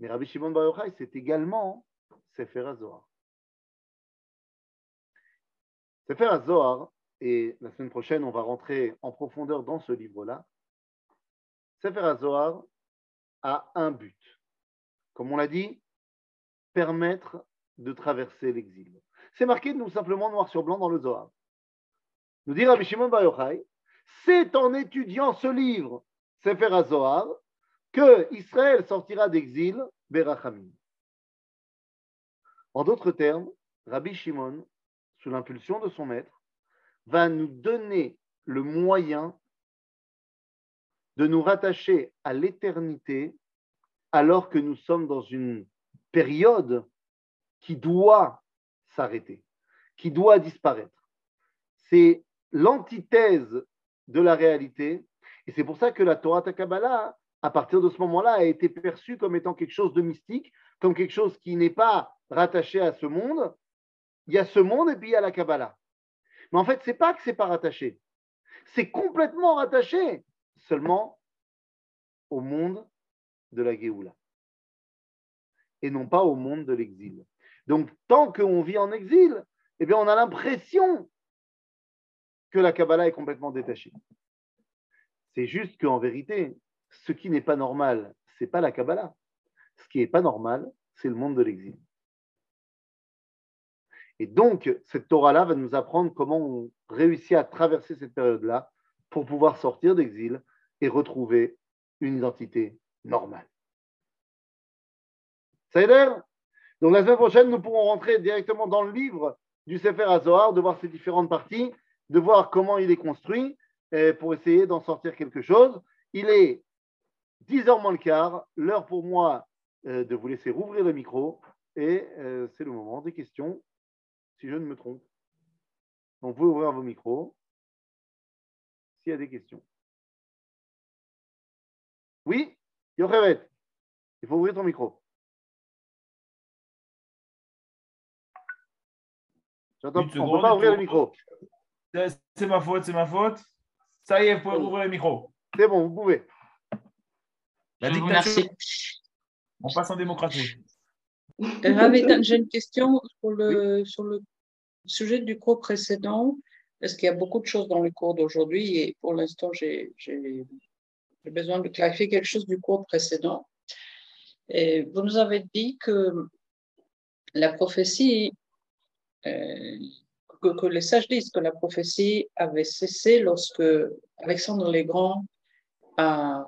Mais Rabbi Shimon Bar Yochai, c'est également Sefer HaZohar. Sefer HaZohar, et la semaine prochaine, on va rentrer en profondeur dans ce livre-là. Sefer HaZohar a un but. Comme on l'a dit, permettre de traverser l'exil. C'est marqué nous simplement noir sur blanc dans le Zohar. Nous dit Rabbi Shimon Bar Yochai, c'est en étudiant ce livre, Sefer HaZohar, que Israël sortira d'exil, Berachamim. En d'autres termes, Rabbi Shimon, sous l'impulsion de son maître, va nous donner le moyen de nous rattacher à l'éternité alors que nous sommes dans une période qui doit s'arrêter, qui doit disparaître. C'est l'antithèse de la réalité et c'est pour ça que la Torah Takabala, à partir de ce moment-là, a été perçue comme étant quelque chose de mystique, comme quelque chose qui n'est pas rattaché à ce monde. Il y a ce monde et puis il y a la Kabbalah. Mais en fait, ce n'est pas que ce n'est pas rattaché. C'est complètement rattaché seulement au monde de la Géoula et non pas au monde de l'exil. Donc, tant qu'on vit en exil, eh bien, on a l'impression que la Kabbalah est complètement détachée. C'est juste qu'en vérité, ce qui n'est pas normal, ce n'est pas la Kabbalah. Ce qui n'est pas normal, c'est le monde de l'exil. Et donc, cette Torah-là va nous apprendre comment on réussit à traverser cette période-là pour pouvoir sortir d'exil et retrouver une identité normale. Ça l'air Donc la semaine prochaine, nous pourrons rentrer directement dans le livre du Sefer HaZohar, de voir ses différentes parties, de voir comment il est construit pour essayer d'en sortir quelque chose. Il est 10h moins le quart, l'heure pour moi euh, de vous laisser rouvrir le micro et euh, c'est le moment des questions, si je ne me trompe. Donc, vous pouvez ouvrir vos micros s'il y a des questions. Oui, Yochevet, il faut ouvrir ton micro. J'entends, on ne peut pas ouvrir le micro. C'est ma faute, c'est ma faute. Ça y est, vous pouvez ouvrir le micro. C'est bon, vous pouvez. La dictature. On passe en démocratie. J'ai une question sur le, sur le sujet du cours précédent. Parce qu'il y a beaucoup de choses dans le cours d'aujourd'hui? Et pour l'instant, j'ai besoin de clarifier quelque chose du cours précédent. Et vous nous avez dit que la prophétie euh, que, les sages disent que la prophétie avait cessé lorsque Alexandre le Grand a,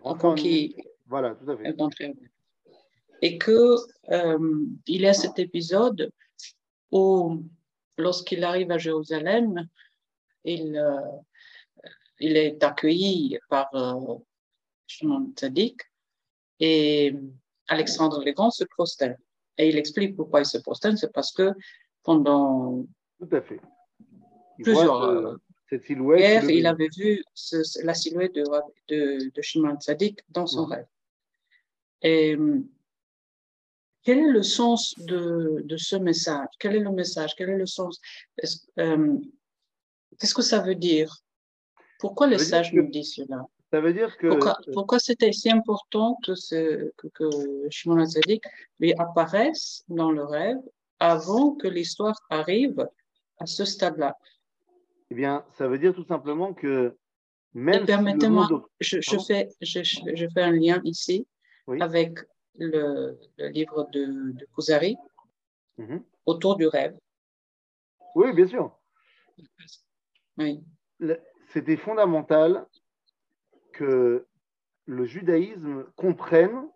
conquis. Voilà, tout à fait. Et que euh, il y a cet épisode où, lorsqu'il arrive à Jérusalem, il, euh, il est accueilli par euh, Shimon Tzadik et Alexandre le Grand se prosterne. Et il explique pourquoi il se prosterne, c'est parce que pendant Tout à fait. plusieurs, cette silhouette. Hier, le il avait vu ce- la silhouette de, de, de Shimon Tzadik dans son rêve. Et hum, quel est le sens de, de ce message? Quel est le message? Quel est le sens? Euh, Qu'est-ce que ça veut dire? Pourquoi les sages nous disent cela? Ça veut dire que Pourquoi, pourquoi c'était si important que, ce, que, que Shimon lui apparaisse dans le rêve avant que l'histoire arrive à ce stade-là? Eh bien, ça veut dire tout simplement que même si permettez-moi, monde- je, fais, je, je- je fais un lien ici Oui. avec le, le livre de, de Kuzari Mhm. autour du rêve. Oui, bien sûr. Oui. C'était fondamental que le judaïsme comprenne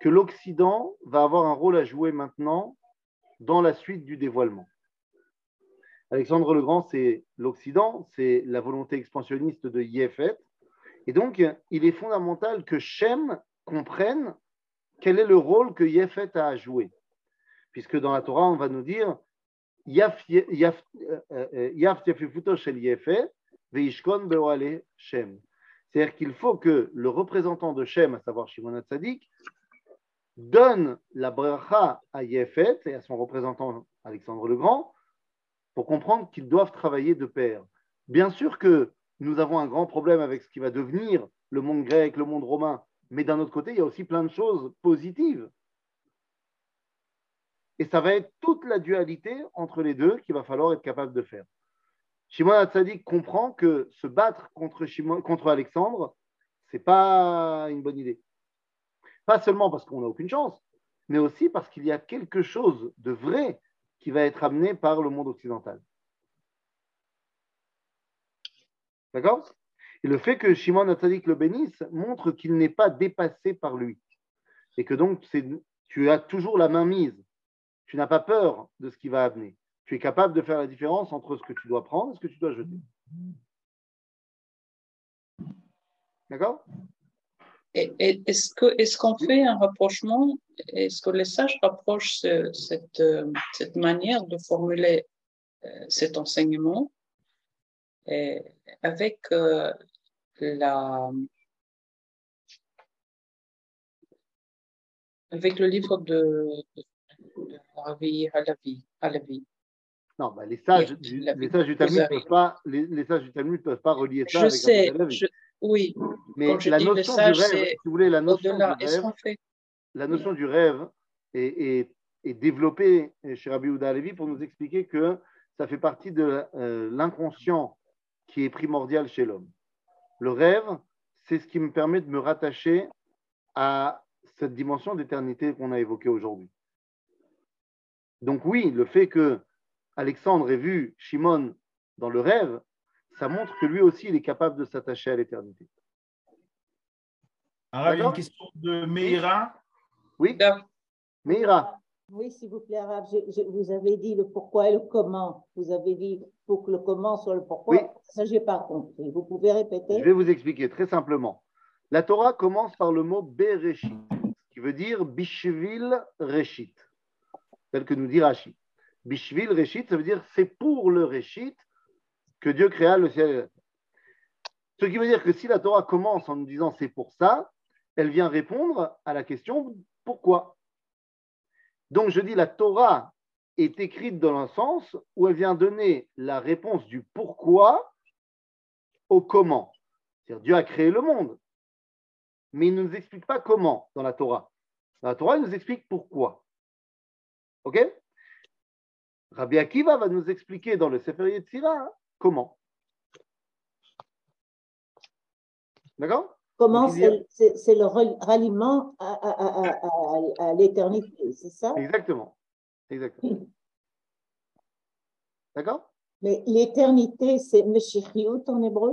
que l'Occident va avoir un rôle à jouer maintenant dans la suite du dévoilement. Alexandre le Grand, c'est l'Occident, c'est la volonté expansionniste de Yéfet. Et donc, il est fondamental que Shem comprenne quel est le rôle que Yéfet a à jouer? Puisque dans la Torah, on va nous dire Yaf Yaf- euh, euh, Yafifuto shel Yéfet, veishkon beoale Shem. C'est-à-dire qu'il faut que le représentant de Shem, à savoir Shimon HaTzadik, donne la bracha à Yéfet et à son représentant Alexandre le Grand pour comprendre qu'ils doivent travailler de pair. Bien sûr que nous avons un grand problème avec ce qui va devenir le monde grec, le monde romain, mais d'un autre côté, il y a aussi plein de choses positives. Et ça va être toute la dualité entre les deux qu'il va falloir être capable de faire. Shimon Hatzadik comprend que se battre contre, contre Alexandre, ce n'est pas une bonne idée. Pas seulement parce qu'on n'a aucune chance, mais aussi parce qu'il y a quelque chose de vrai qui va être amené par le monde occidental. D'accord? Et le fait que Shimon Hatzadik le bénisse montre qu'il n'est pas dépassé par lui. Et que donc, tu as toujours la main mise. Tu n'as pas peur de ce qui va amener. Tu es capable de faire la différence entre ce que tu dois prendre et ce que tu dois jeter. D'accord? Est-ce qu'on fait un rapprochement? Est-ce que les sages rapprochent ce- cette, euh, cette manière de formuler euh, cet enseignement? Et avec euh, la avec le livre de, de, de. Non, bah, les, sages du, les sages du vous Talmud avez- peuvent pas, les, les sages du Talmud peuvent pas relier ça Je avec sais, je- oui, Mais quand la notion sages, du rêve, si vous voulez, la notion du rêve, la notion du rêve est, est- est développée chez Rabbi Houda Alevi pour nous expliquer que ça fait partie de euh, l'inconscient qui est primordial chez l'homme. Le rêve, c'est ce qui me permet de me rattacher à cette dimension d'éternité qu'on a évoquée aujourd'hui. Donc oui, le fait que Alexandre ait vu Shimon dans le rêve, ça montre que lui aussi, il est capable de s'attacher à l'éternité. Arabe, il y a une question de Meira? Oui. Meira. Oui, s'il vous plaît, Arabe, je- je- vous avez dit le pourquoi et le comment. Vous avez dit pour que le comment soit le pourquoi. Oui. Ça, je n'ai pas compris. Vous pouvez répéter? Je vais vous expliquer très simplement. La Torah commence par le mot Bereshit, qui veut dire Bishvil Reshit, tel que nous dit Rashi. Bishvil Reshit, ça veut dire c'est pour le Reshit que Dieu créa le ciel et la terre. Ce qui veut dire que si la Torah commence en nous disant c'est pour ça, elle vient répondre à la question pourquoi. Donc je dis la Torah est écrite dans un sens où elle vient donner la réponse du pourquoi au comment. C'est-à-dire Dieu a créé le monde, mais il ne nous explique pas comment dans la Torah. Dans la Torah, il nous explique pourquoi. OK? Rabbi Akiva va nous expliquer dans le Sefer Yetzirah comment. D'accord? Comment c'est le ralliement à, à- à- à- à- à l'éternité, c'est ça? Exactement. Exactement. D'accord? Mais l'éternité, c'est Meshichiout en hébreu?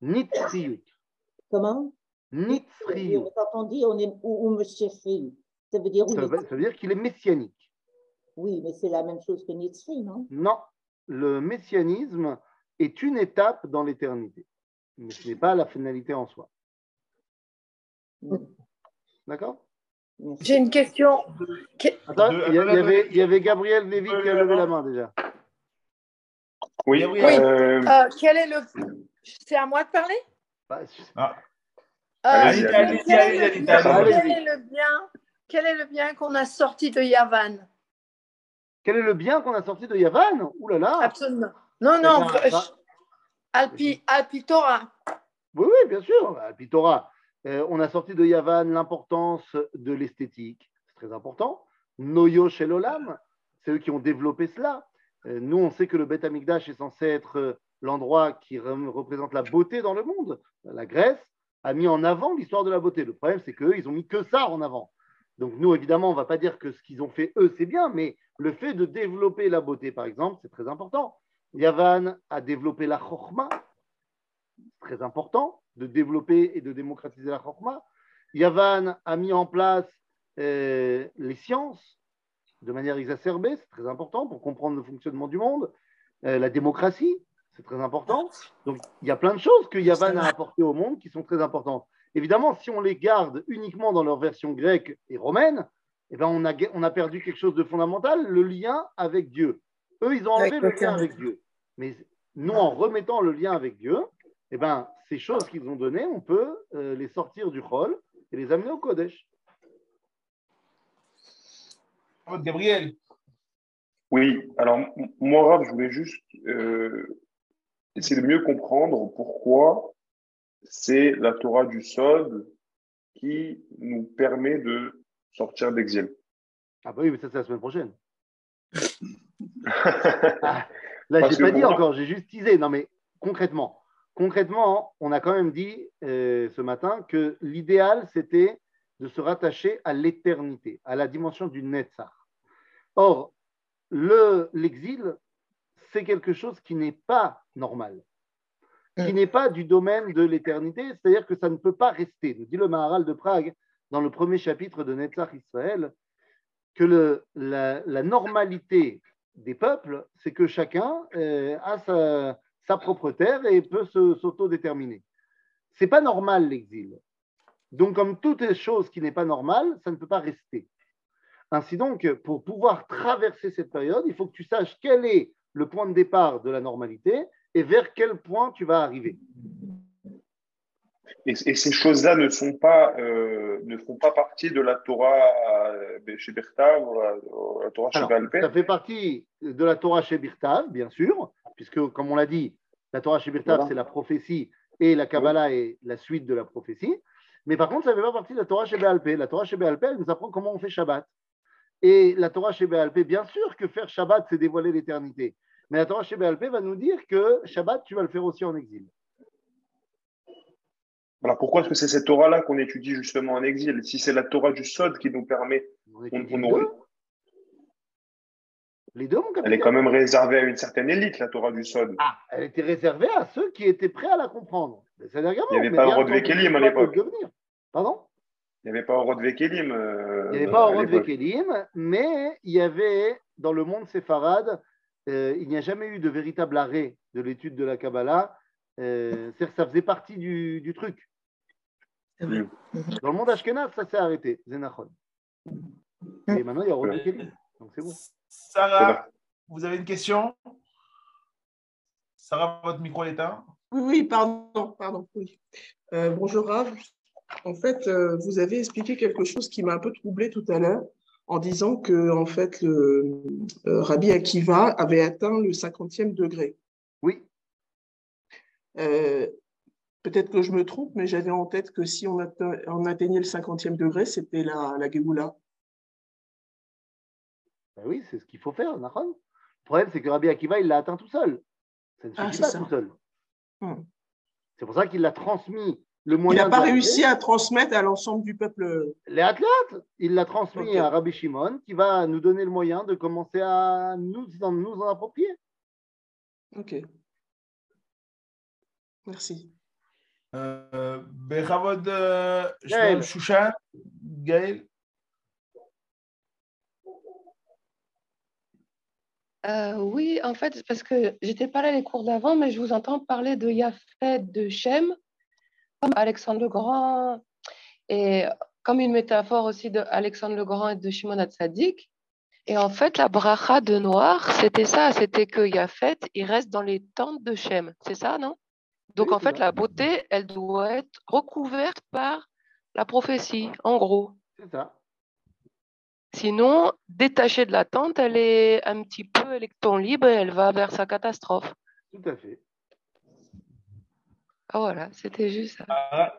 Nitzriyut. Comment? Nitzriyut. Quand on dit on est ou, ou ça veut dire où Ça veut, ça veut dire qu'il est messianique. Oui, mais c'est la même chose que Nitzri, non? Non, le messianisme est une étape dans l'éternité, mais ce n'est pas la finalité en soi. D'accord? J'ai une question. Que- Attends, il y, a- il y attends, avait, il y avait Gabriel Lévy qui a levé la main déjà. Oui. Gabriel. euh, Euh, quel est le. C'est à moi de parler? Bah, Ah, Euh, quel est le bien- quel est le qu'on a sorti de Yavan? Quel est le bien qu'on a sorti de Yavan? Ouh là là Absolument. Non, non, Eh ben, bah- Alpi, Alpi Torah. Oui, oui, bien sûr. Alpitora. Euh, on a sorti de Yavan l'importance de l'esthétique. C'est très important. Noyo chez l'Olam, c'est eux qui ont développé cela. Euh, nous, on sait que le Beth Amikdash est censé être euh, l'endroit qui représente la beauté dans le monde. La Grèce a mis en avant l'histoire de la beauté. Le problème, c'est qu'eux, ils ont mis que ça en avant. Donc, nous, évidemment, on ne va pas dire que ce qu'ils ont fait, eux, c'est bien, mais le fait de développer la beauté, par exemple, c'est très important. Yavan a développé la chorma, très important de développer et de démocratiser la chorma. Yavan a mis en place euh, les sciences de manière exacerbée, c'est très important pour comprendre le fonctionnement du monde. Euh, la démocratie, c'est très important. Donc, il y a plein de choses que Yavan a apportées au monde qui sont très importantes. Évidemment, si on les garde uniquement dans leur version grecque et romaine, eh ben on, a, on a perdu quelque chose de fondamental, le lien avec Dieu. Eux, ils ont enlevé le lien avec Dieu. Mais nous, en remettant le lien avec Dieu, eh ben, ces choses qu'ils ont données, on peut euh, les sortir du rôle et les amener au Kodesh. Gabriel. Oui, alors moi, Rav, je voulais juste euh, essayer de mieux comprendre pourquoi c'est la Torah du Sod qui nous permet de sortir d'exil. Ah bah oui, mais ça, c'est la semaine prochaine. Ah, là, j'ai que pas dit moi- encore, j'ai juste teasé. Non, mais concrètement, concrètement, on a quand même dit euh, ce matin que l'idéal, c'était de se rattacher à l'éternité, à la dimension du Netzach. Or, le- l'exil, c'est quelque chose qui n'est pas normal, qui n'est pas du domaine de l'éternité, c'est-à-dire que ça ne peut pas rester. Nous dit le Maharal de Prague dans le premier chapitre de Netzach Israël que le- la, la normalité des peuples, c'est que chacun euh, a sa, sa propre terre et peut s'autodéterminer. C'est pas normal l'exil. Donc, comme toute chose qui n'est pas normale, ça ne peut pas rester. Ainsi donc, pour pouvoir traverser cette période, il faut que tu saches quel est le point de départ de la normalité et vers quel point tu vas arriver. Et, et ces choses-là ne sont pas, euh, ne font pas partie de la Torah euh, chez Bertha ou la, la Torah chez Alors, ça fait partie de la Torah chez Birtav, bien sûr, puisque, comme on l'a dit, la Torah chez Voilà. c'est la prophétie et la Kabbalah est la suite de la prophétie. Mais par contre, ça ne fait pas partie de la Torah chez Béalpé. La Torah chez Béalpé, elle nous apprend comment on fait Shabbat. Et la Torah chez Béalpé, bien sûr que faire Shabbat, c'est dévoiler l'éternité. Mais la Torah chez Béalpé va nous dire que Shabbat, tu vas le faire aussi en exil. Voilà, pourquoi est-ce que c'est cette Torah-là qu'on étudie justement en exil Si c'est la Torah du Sod qui nous permet, On on, on les deux. Elle est quand même réservée à une certaine élite, la Torah du Sod. Ah, elle était réservée à ceux qui étaient prêts à la comprendre. Il n'y avait pas Orod Vekelim à l'époque. Pardon? Il n'y avait pas Orod Vekelim. euh, Il n'y avait pas Orod. Vekelim, mais il y avait dans le monde séfarade, euh, il n'y a jamais eu de véritable arrêt de l'étude de la Kabbalah. Euh, C'est-à-dire que ça faisait partie du, du truc. Dans le monde ashkenaz, ça s'est arrêté, Zenachon. Et maintenant, il y a Orod Vekelim. Donc c'est bon. Sarah, vous avez une question? Sarah, votre micro est éteint. Oui, oui, pardon, pardon, oui. Euh, bonjour Rav. En fait, euh, vous avez expliqué quelque chose qui m'a un peu troublé tout à l'heure en disant que en fait, le, euh, Rabbi Akiva avait atteint le 50e degré. Oui, Euh, Peut-être que je me trompe, mais j'avais en tête que si on, atteint- on atteignait le 50e degré, c'était la, la Géoula. Ben oui, c'est ce qu'il faut faire, Nachon. Le problème, c'est que Rabbi Akiva, il l'a atteint tout seul. Ça ne Ah, suffit c'est pas ça. tout seul. Hmm. C'est pour ça qu'il l'a transmis le Il moyen n'a pas réussi à transmettre à l'ensemble du peuple. Les athlètes, il l'a transmis à Rabbi Shimon, qui va nous donner le moyen de commencer à nous en, nous en approprier. Ok. Merci. Euh, Bechavod euh, Gaël. Shushan, Gaël. Euh, oui, en fait, parce que j'étais pas là les cours d'avant, mais je vous entends parler de Yafet, de Shem, comme Alexandre le Grand, et comme une métaphore aussi de Alexandre le Grand et de Shimon HaTzadik. Et en fait, la bracha de noir, c'était ça, c'était que Yafet, il reste dans les tentes de Shem. C'est ça, non? Donc en fait, la beauté, elle doit être recouverte par la prophétie, en gros. C'est ça. Sinon, détachée de la tente, elle est un petit peu électron libre et elle va vers sa catastrophe. Tout à fait. Ah voilà, c'était juste ça. Ah,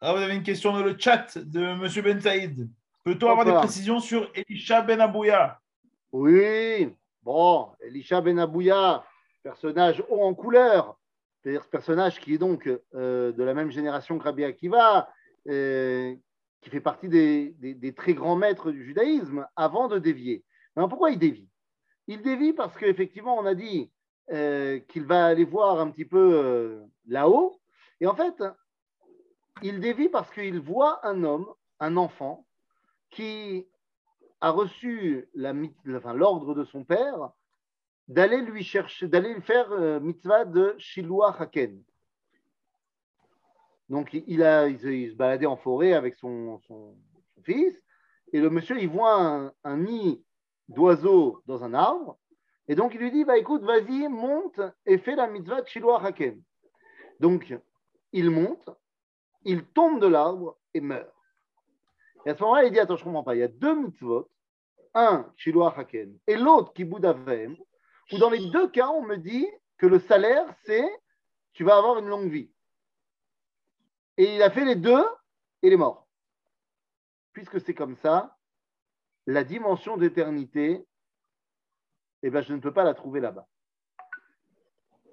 ah, vous avez une question dans le chat de M. Ben Saïd. Peut-on avoir des précisions sur Elisha Ben Abouya? Oui, bon, Elisha Ben Abouya, personnage haut en couleur, c'est-à-dire ce personnage qui est donc euh, de la même génération que Rabbi Akiva, euh, qui fait partie des, très grands maîtres du judaïsme, avant de dévier. Pourquoi il dévie? Il dévie parce qu'effectivement, on a dit euh, qu'il va aller voir un petit peu euh, là-haut, et en fait, il dévie parce qu'il voit un homme, un enfant, qui a reçu l'ordre de son père d'aller lui chercher, d'aller faire euh, mitzvah de Shiloah Haken. Donc il, a, se, baladait en forêt avec son, fils, et le monsieur il voit un, nid d'oiseaux dans un arbre, et donc il lui dit bah écoute vas-y monte et fais la mitzvah de Shiloah Haken. Donc il monte, il tombe de l'arbre et meurt. Et à ce moment-là, il dit Attends, je ne comprends pas. Il y a deux mitzvot, un Shiloah Haken et l'autre Kibbud Avem, où dans les deux cas, on me dit que le salaire, c'est tu vas avoir une longue vie. Et il a fait les deux et il est mort. Puisque c'est comme ça, la dimension d'éternité, eh ben, je ne peux pas la trouver là-bas.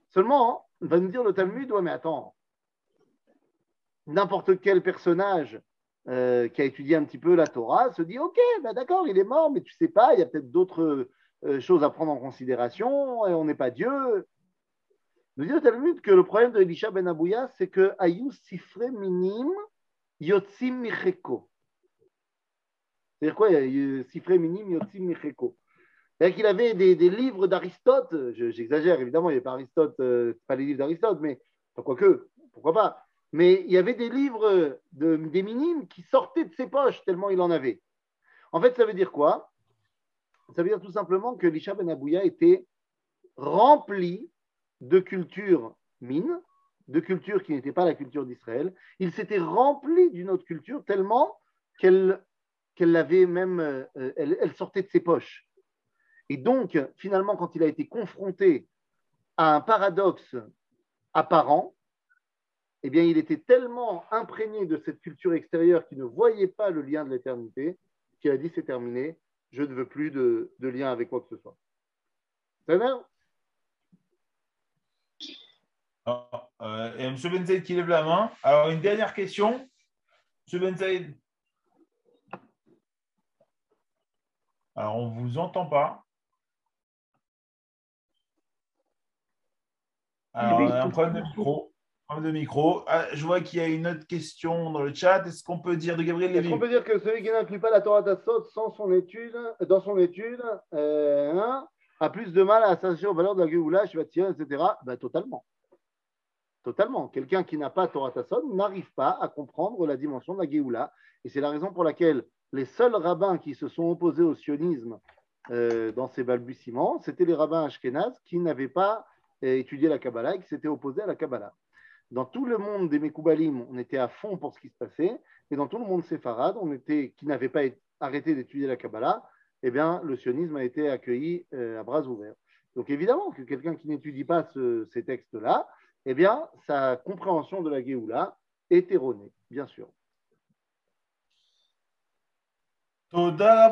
Seulement, va nous dire le Talmud Ouais, mais attends, n'importe quel personnage euh, qui a étudié un petit peu la Torah se dit Ok, ben d'accord, il est mort, mais tu sais pas, il y a peut-être d'autres euh, choses à prendre en considération, et on n'est pas Dieu. Nous dit le Talmud que le problème de Elisha ben Abouya, c'est que Ayus Sifre Minim Yotzim Micheko. C'est-à-dire quoi Sifre Minim Yotzim Micheko? C'est-à-dire qu'il avait des, livres d'Aristote, je- j'exagère évidemment, il n'y avait pas Aristote, euh, pas les livres d'Aristote, mais quoique, pourquoi pas. Mais il y avait des livres de, des minimes qui sortaient de ses poches tellement il en avait. En fait, ça veut dire quoi? Ça veut dire tout simplement que l'Isha Ben Abouya était rempli de culture mine, de culture qui n'était pas la culture d'Israël. Il s'était rempli d'une autre culture tellement qu'elle qu'elle l'avait même, euh, elle, sortait de ses poches. Et donc, finalement, quand il a été confronté à un paradoxe apparent, eh bien, il était tellement imprégné de cette culture extérieure qu'il ne voyait pas le lien de l'éternité qu'il a dit c'est terminé, je ne veux plus de, de lien avec quoi que ce soit. Va Ah, euh, Et M. Ben Saïd qui lève la main. Alors, une dernière question. M. Ben Saïd. Alors, on ne vous entend pas. Alors, on a un problème de micro. Problème de micro. Ah, je vois qu'il y a une autre question dans le chat. Est-ce qu'on peut dire de Gabriel Est-ce Lévy qu'on peut dire que celui qui n'inclut pas la Torah d'Assot sans son étude, dans son étude euh, hein, a plus de mal à s'associer aux valeurs de la Géoula, etc. Ben, totalement. Totalement. Quelqu'un qui n'a pas Torah Tassot n'arrive pas à comprendre la dimension de la Géoula. Et c'est la raison pour laquelle les seuls rabbins qui se sont opposés au sionisme euh, dans ces balbutiements, c'était les rabbins ashkénazes qui n'avaient pas euh, étudié la Kabbalah et qui s'étaient opposés à la Kabbalah. Dans tout le monde des Mekoubalim, on était à fond pour ce qui se passait, et dans tout le monde séfarade, on était, qui n'avait pas arrêté d'étudier la Kabbalah, eh bien, le sionisme a été accueilli euh, à bras ouverts. Donc évidemment que quelqu'un qui n'étudie pas ce- ces textes-là, eh bien, sa compréhension de la Géoula est erronée, bien sûr. Toda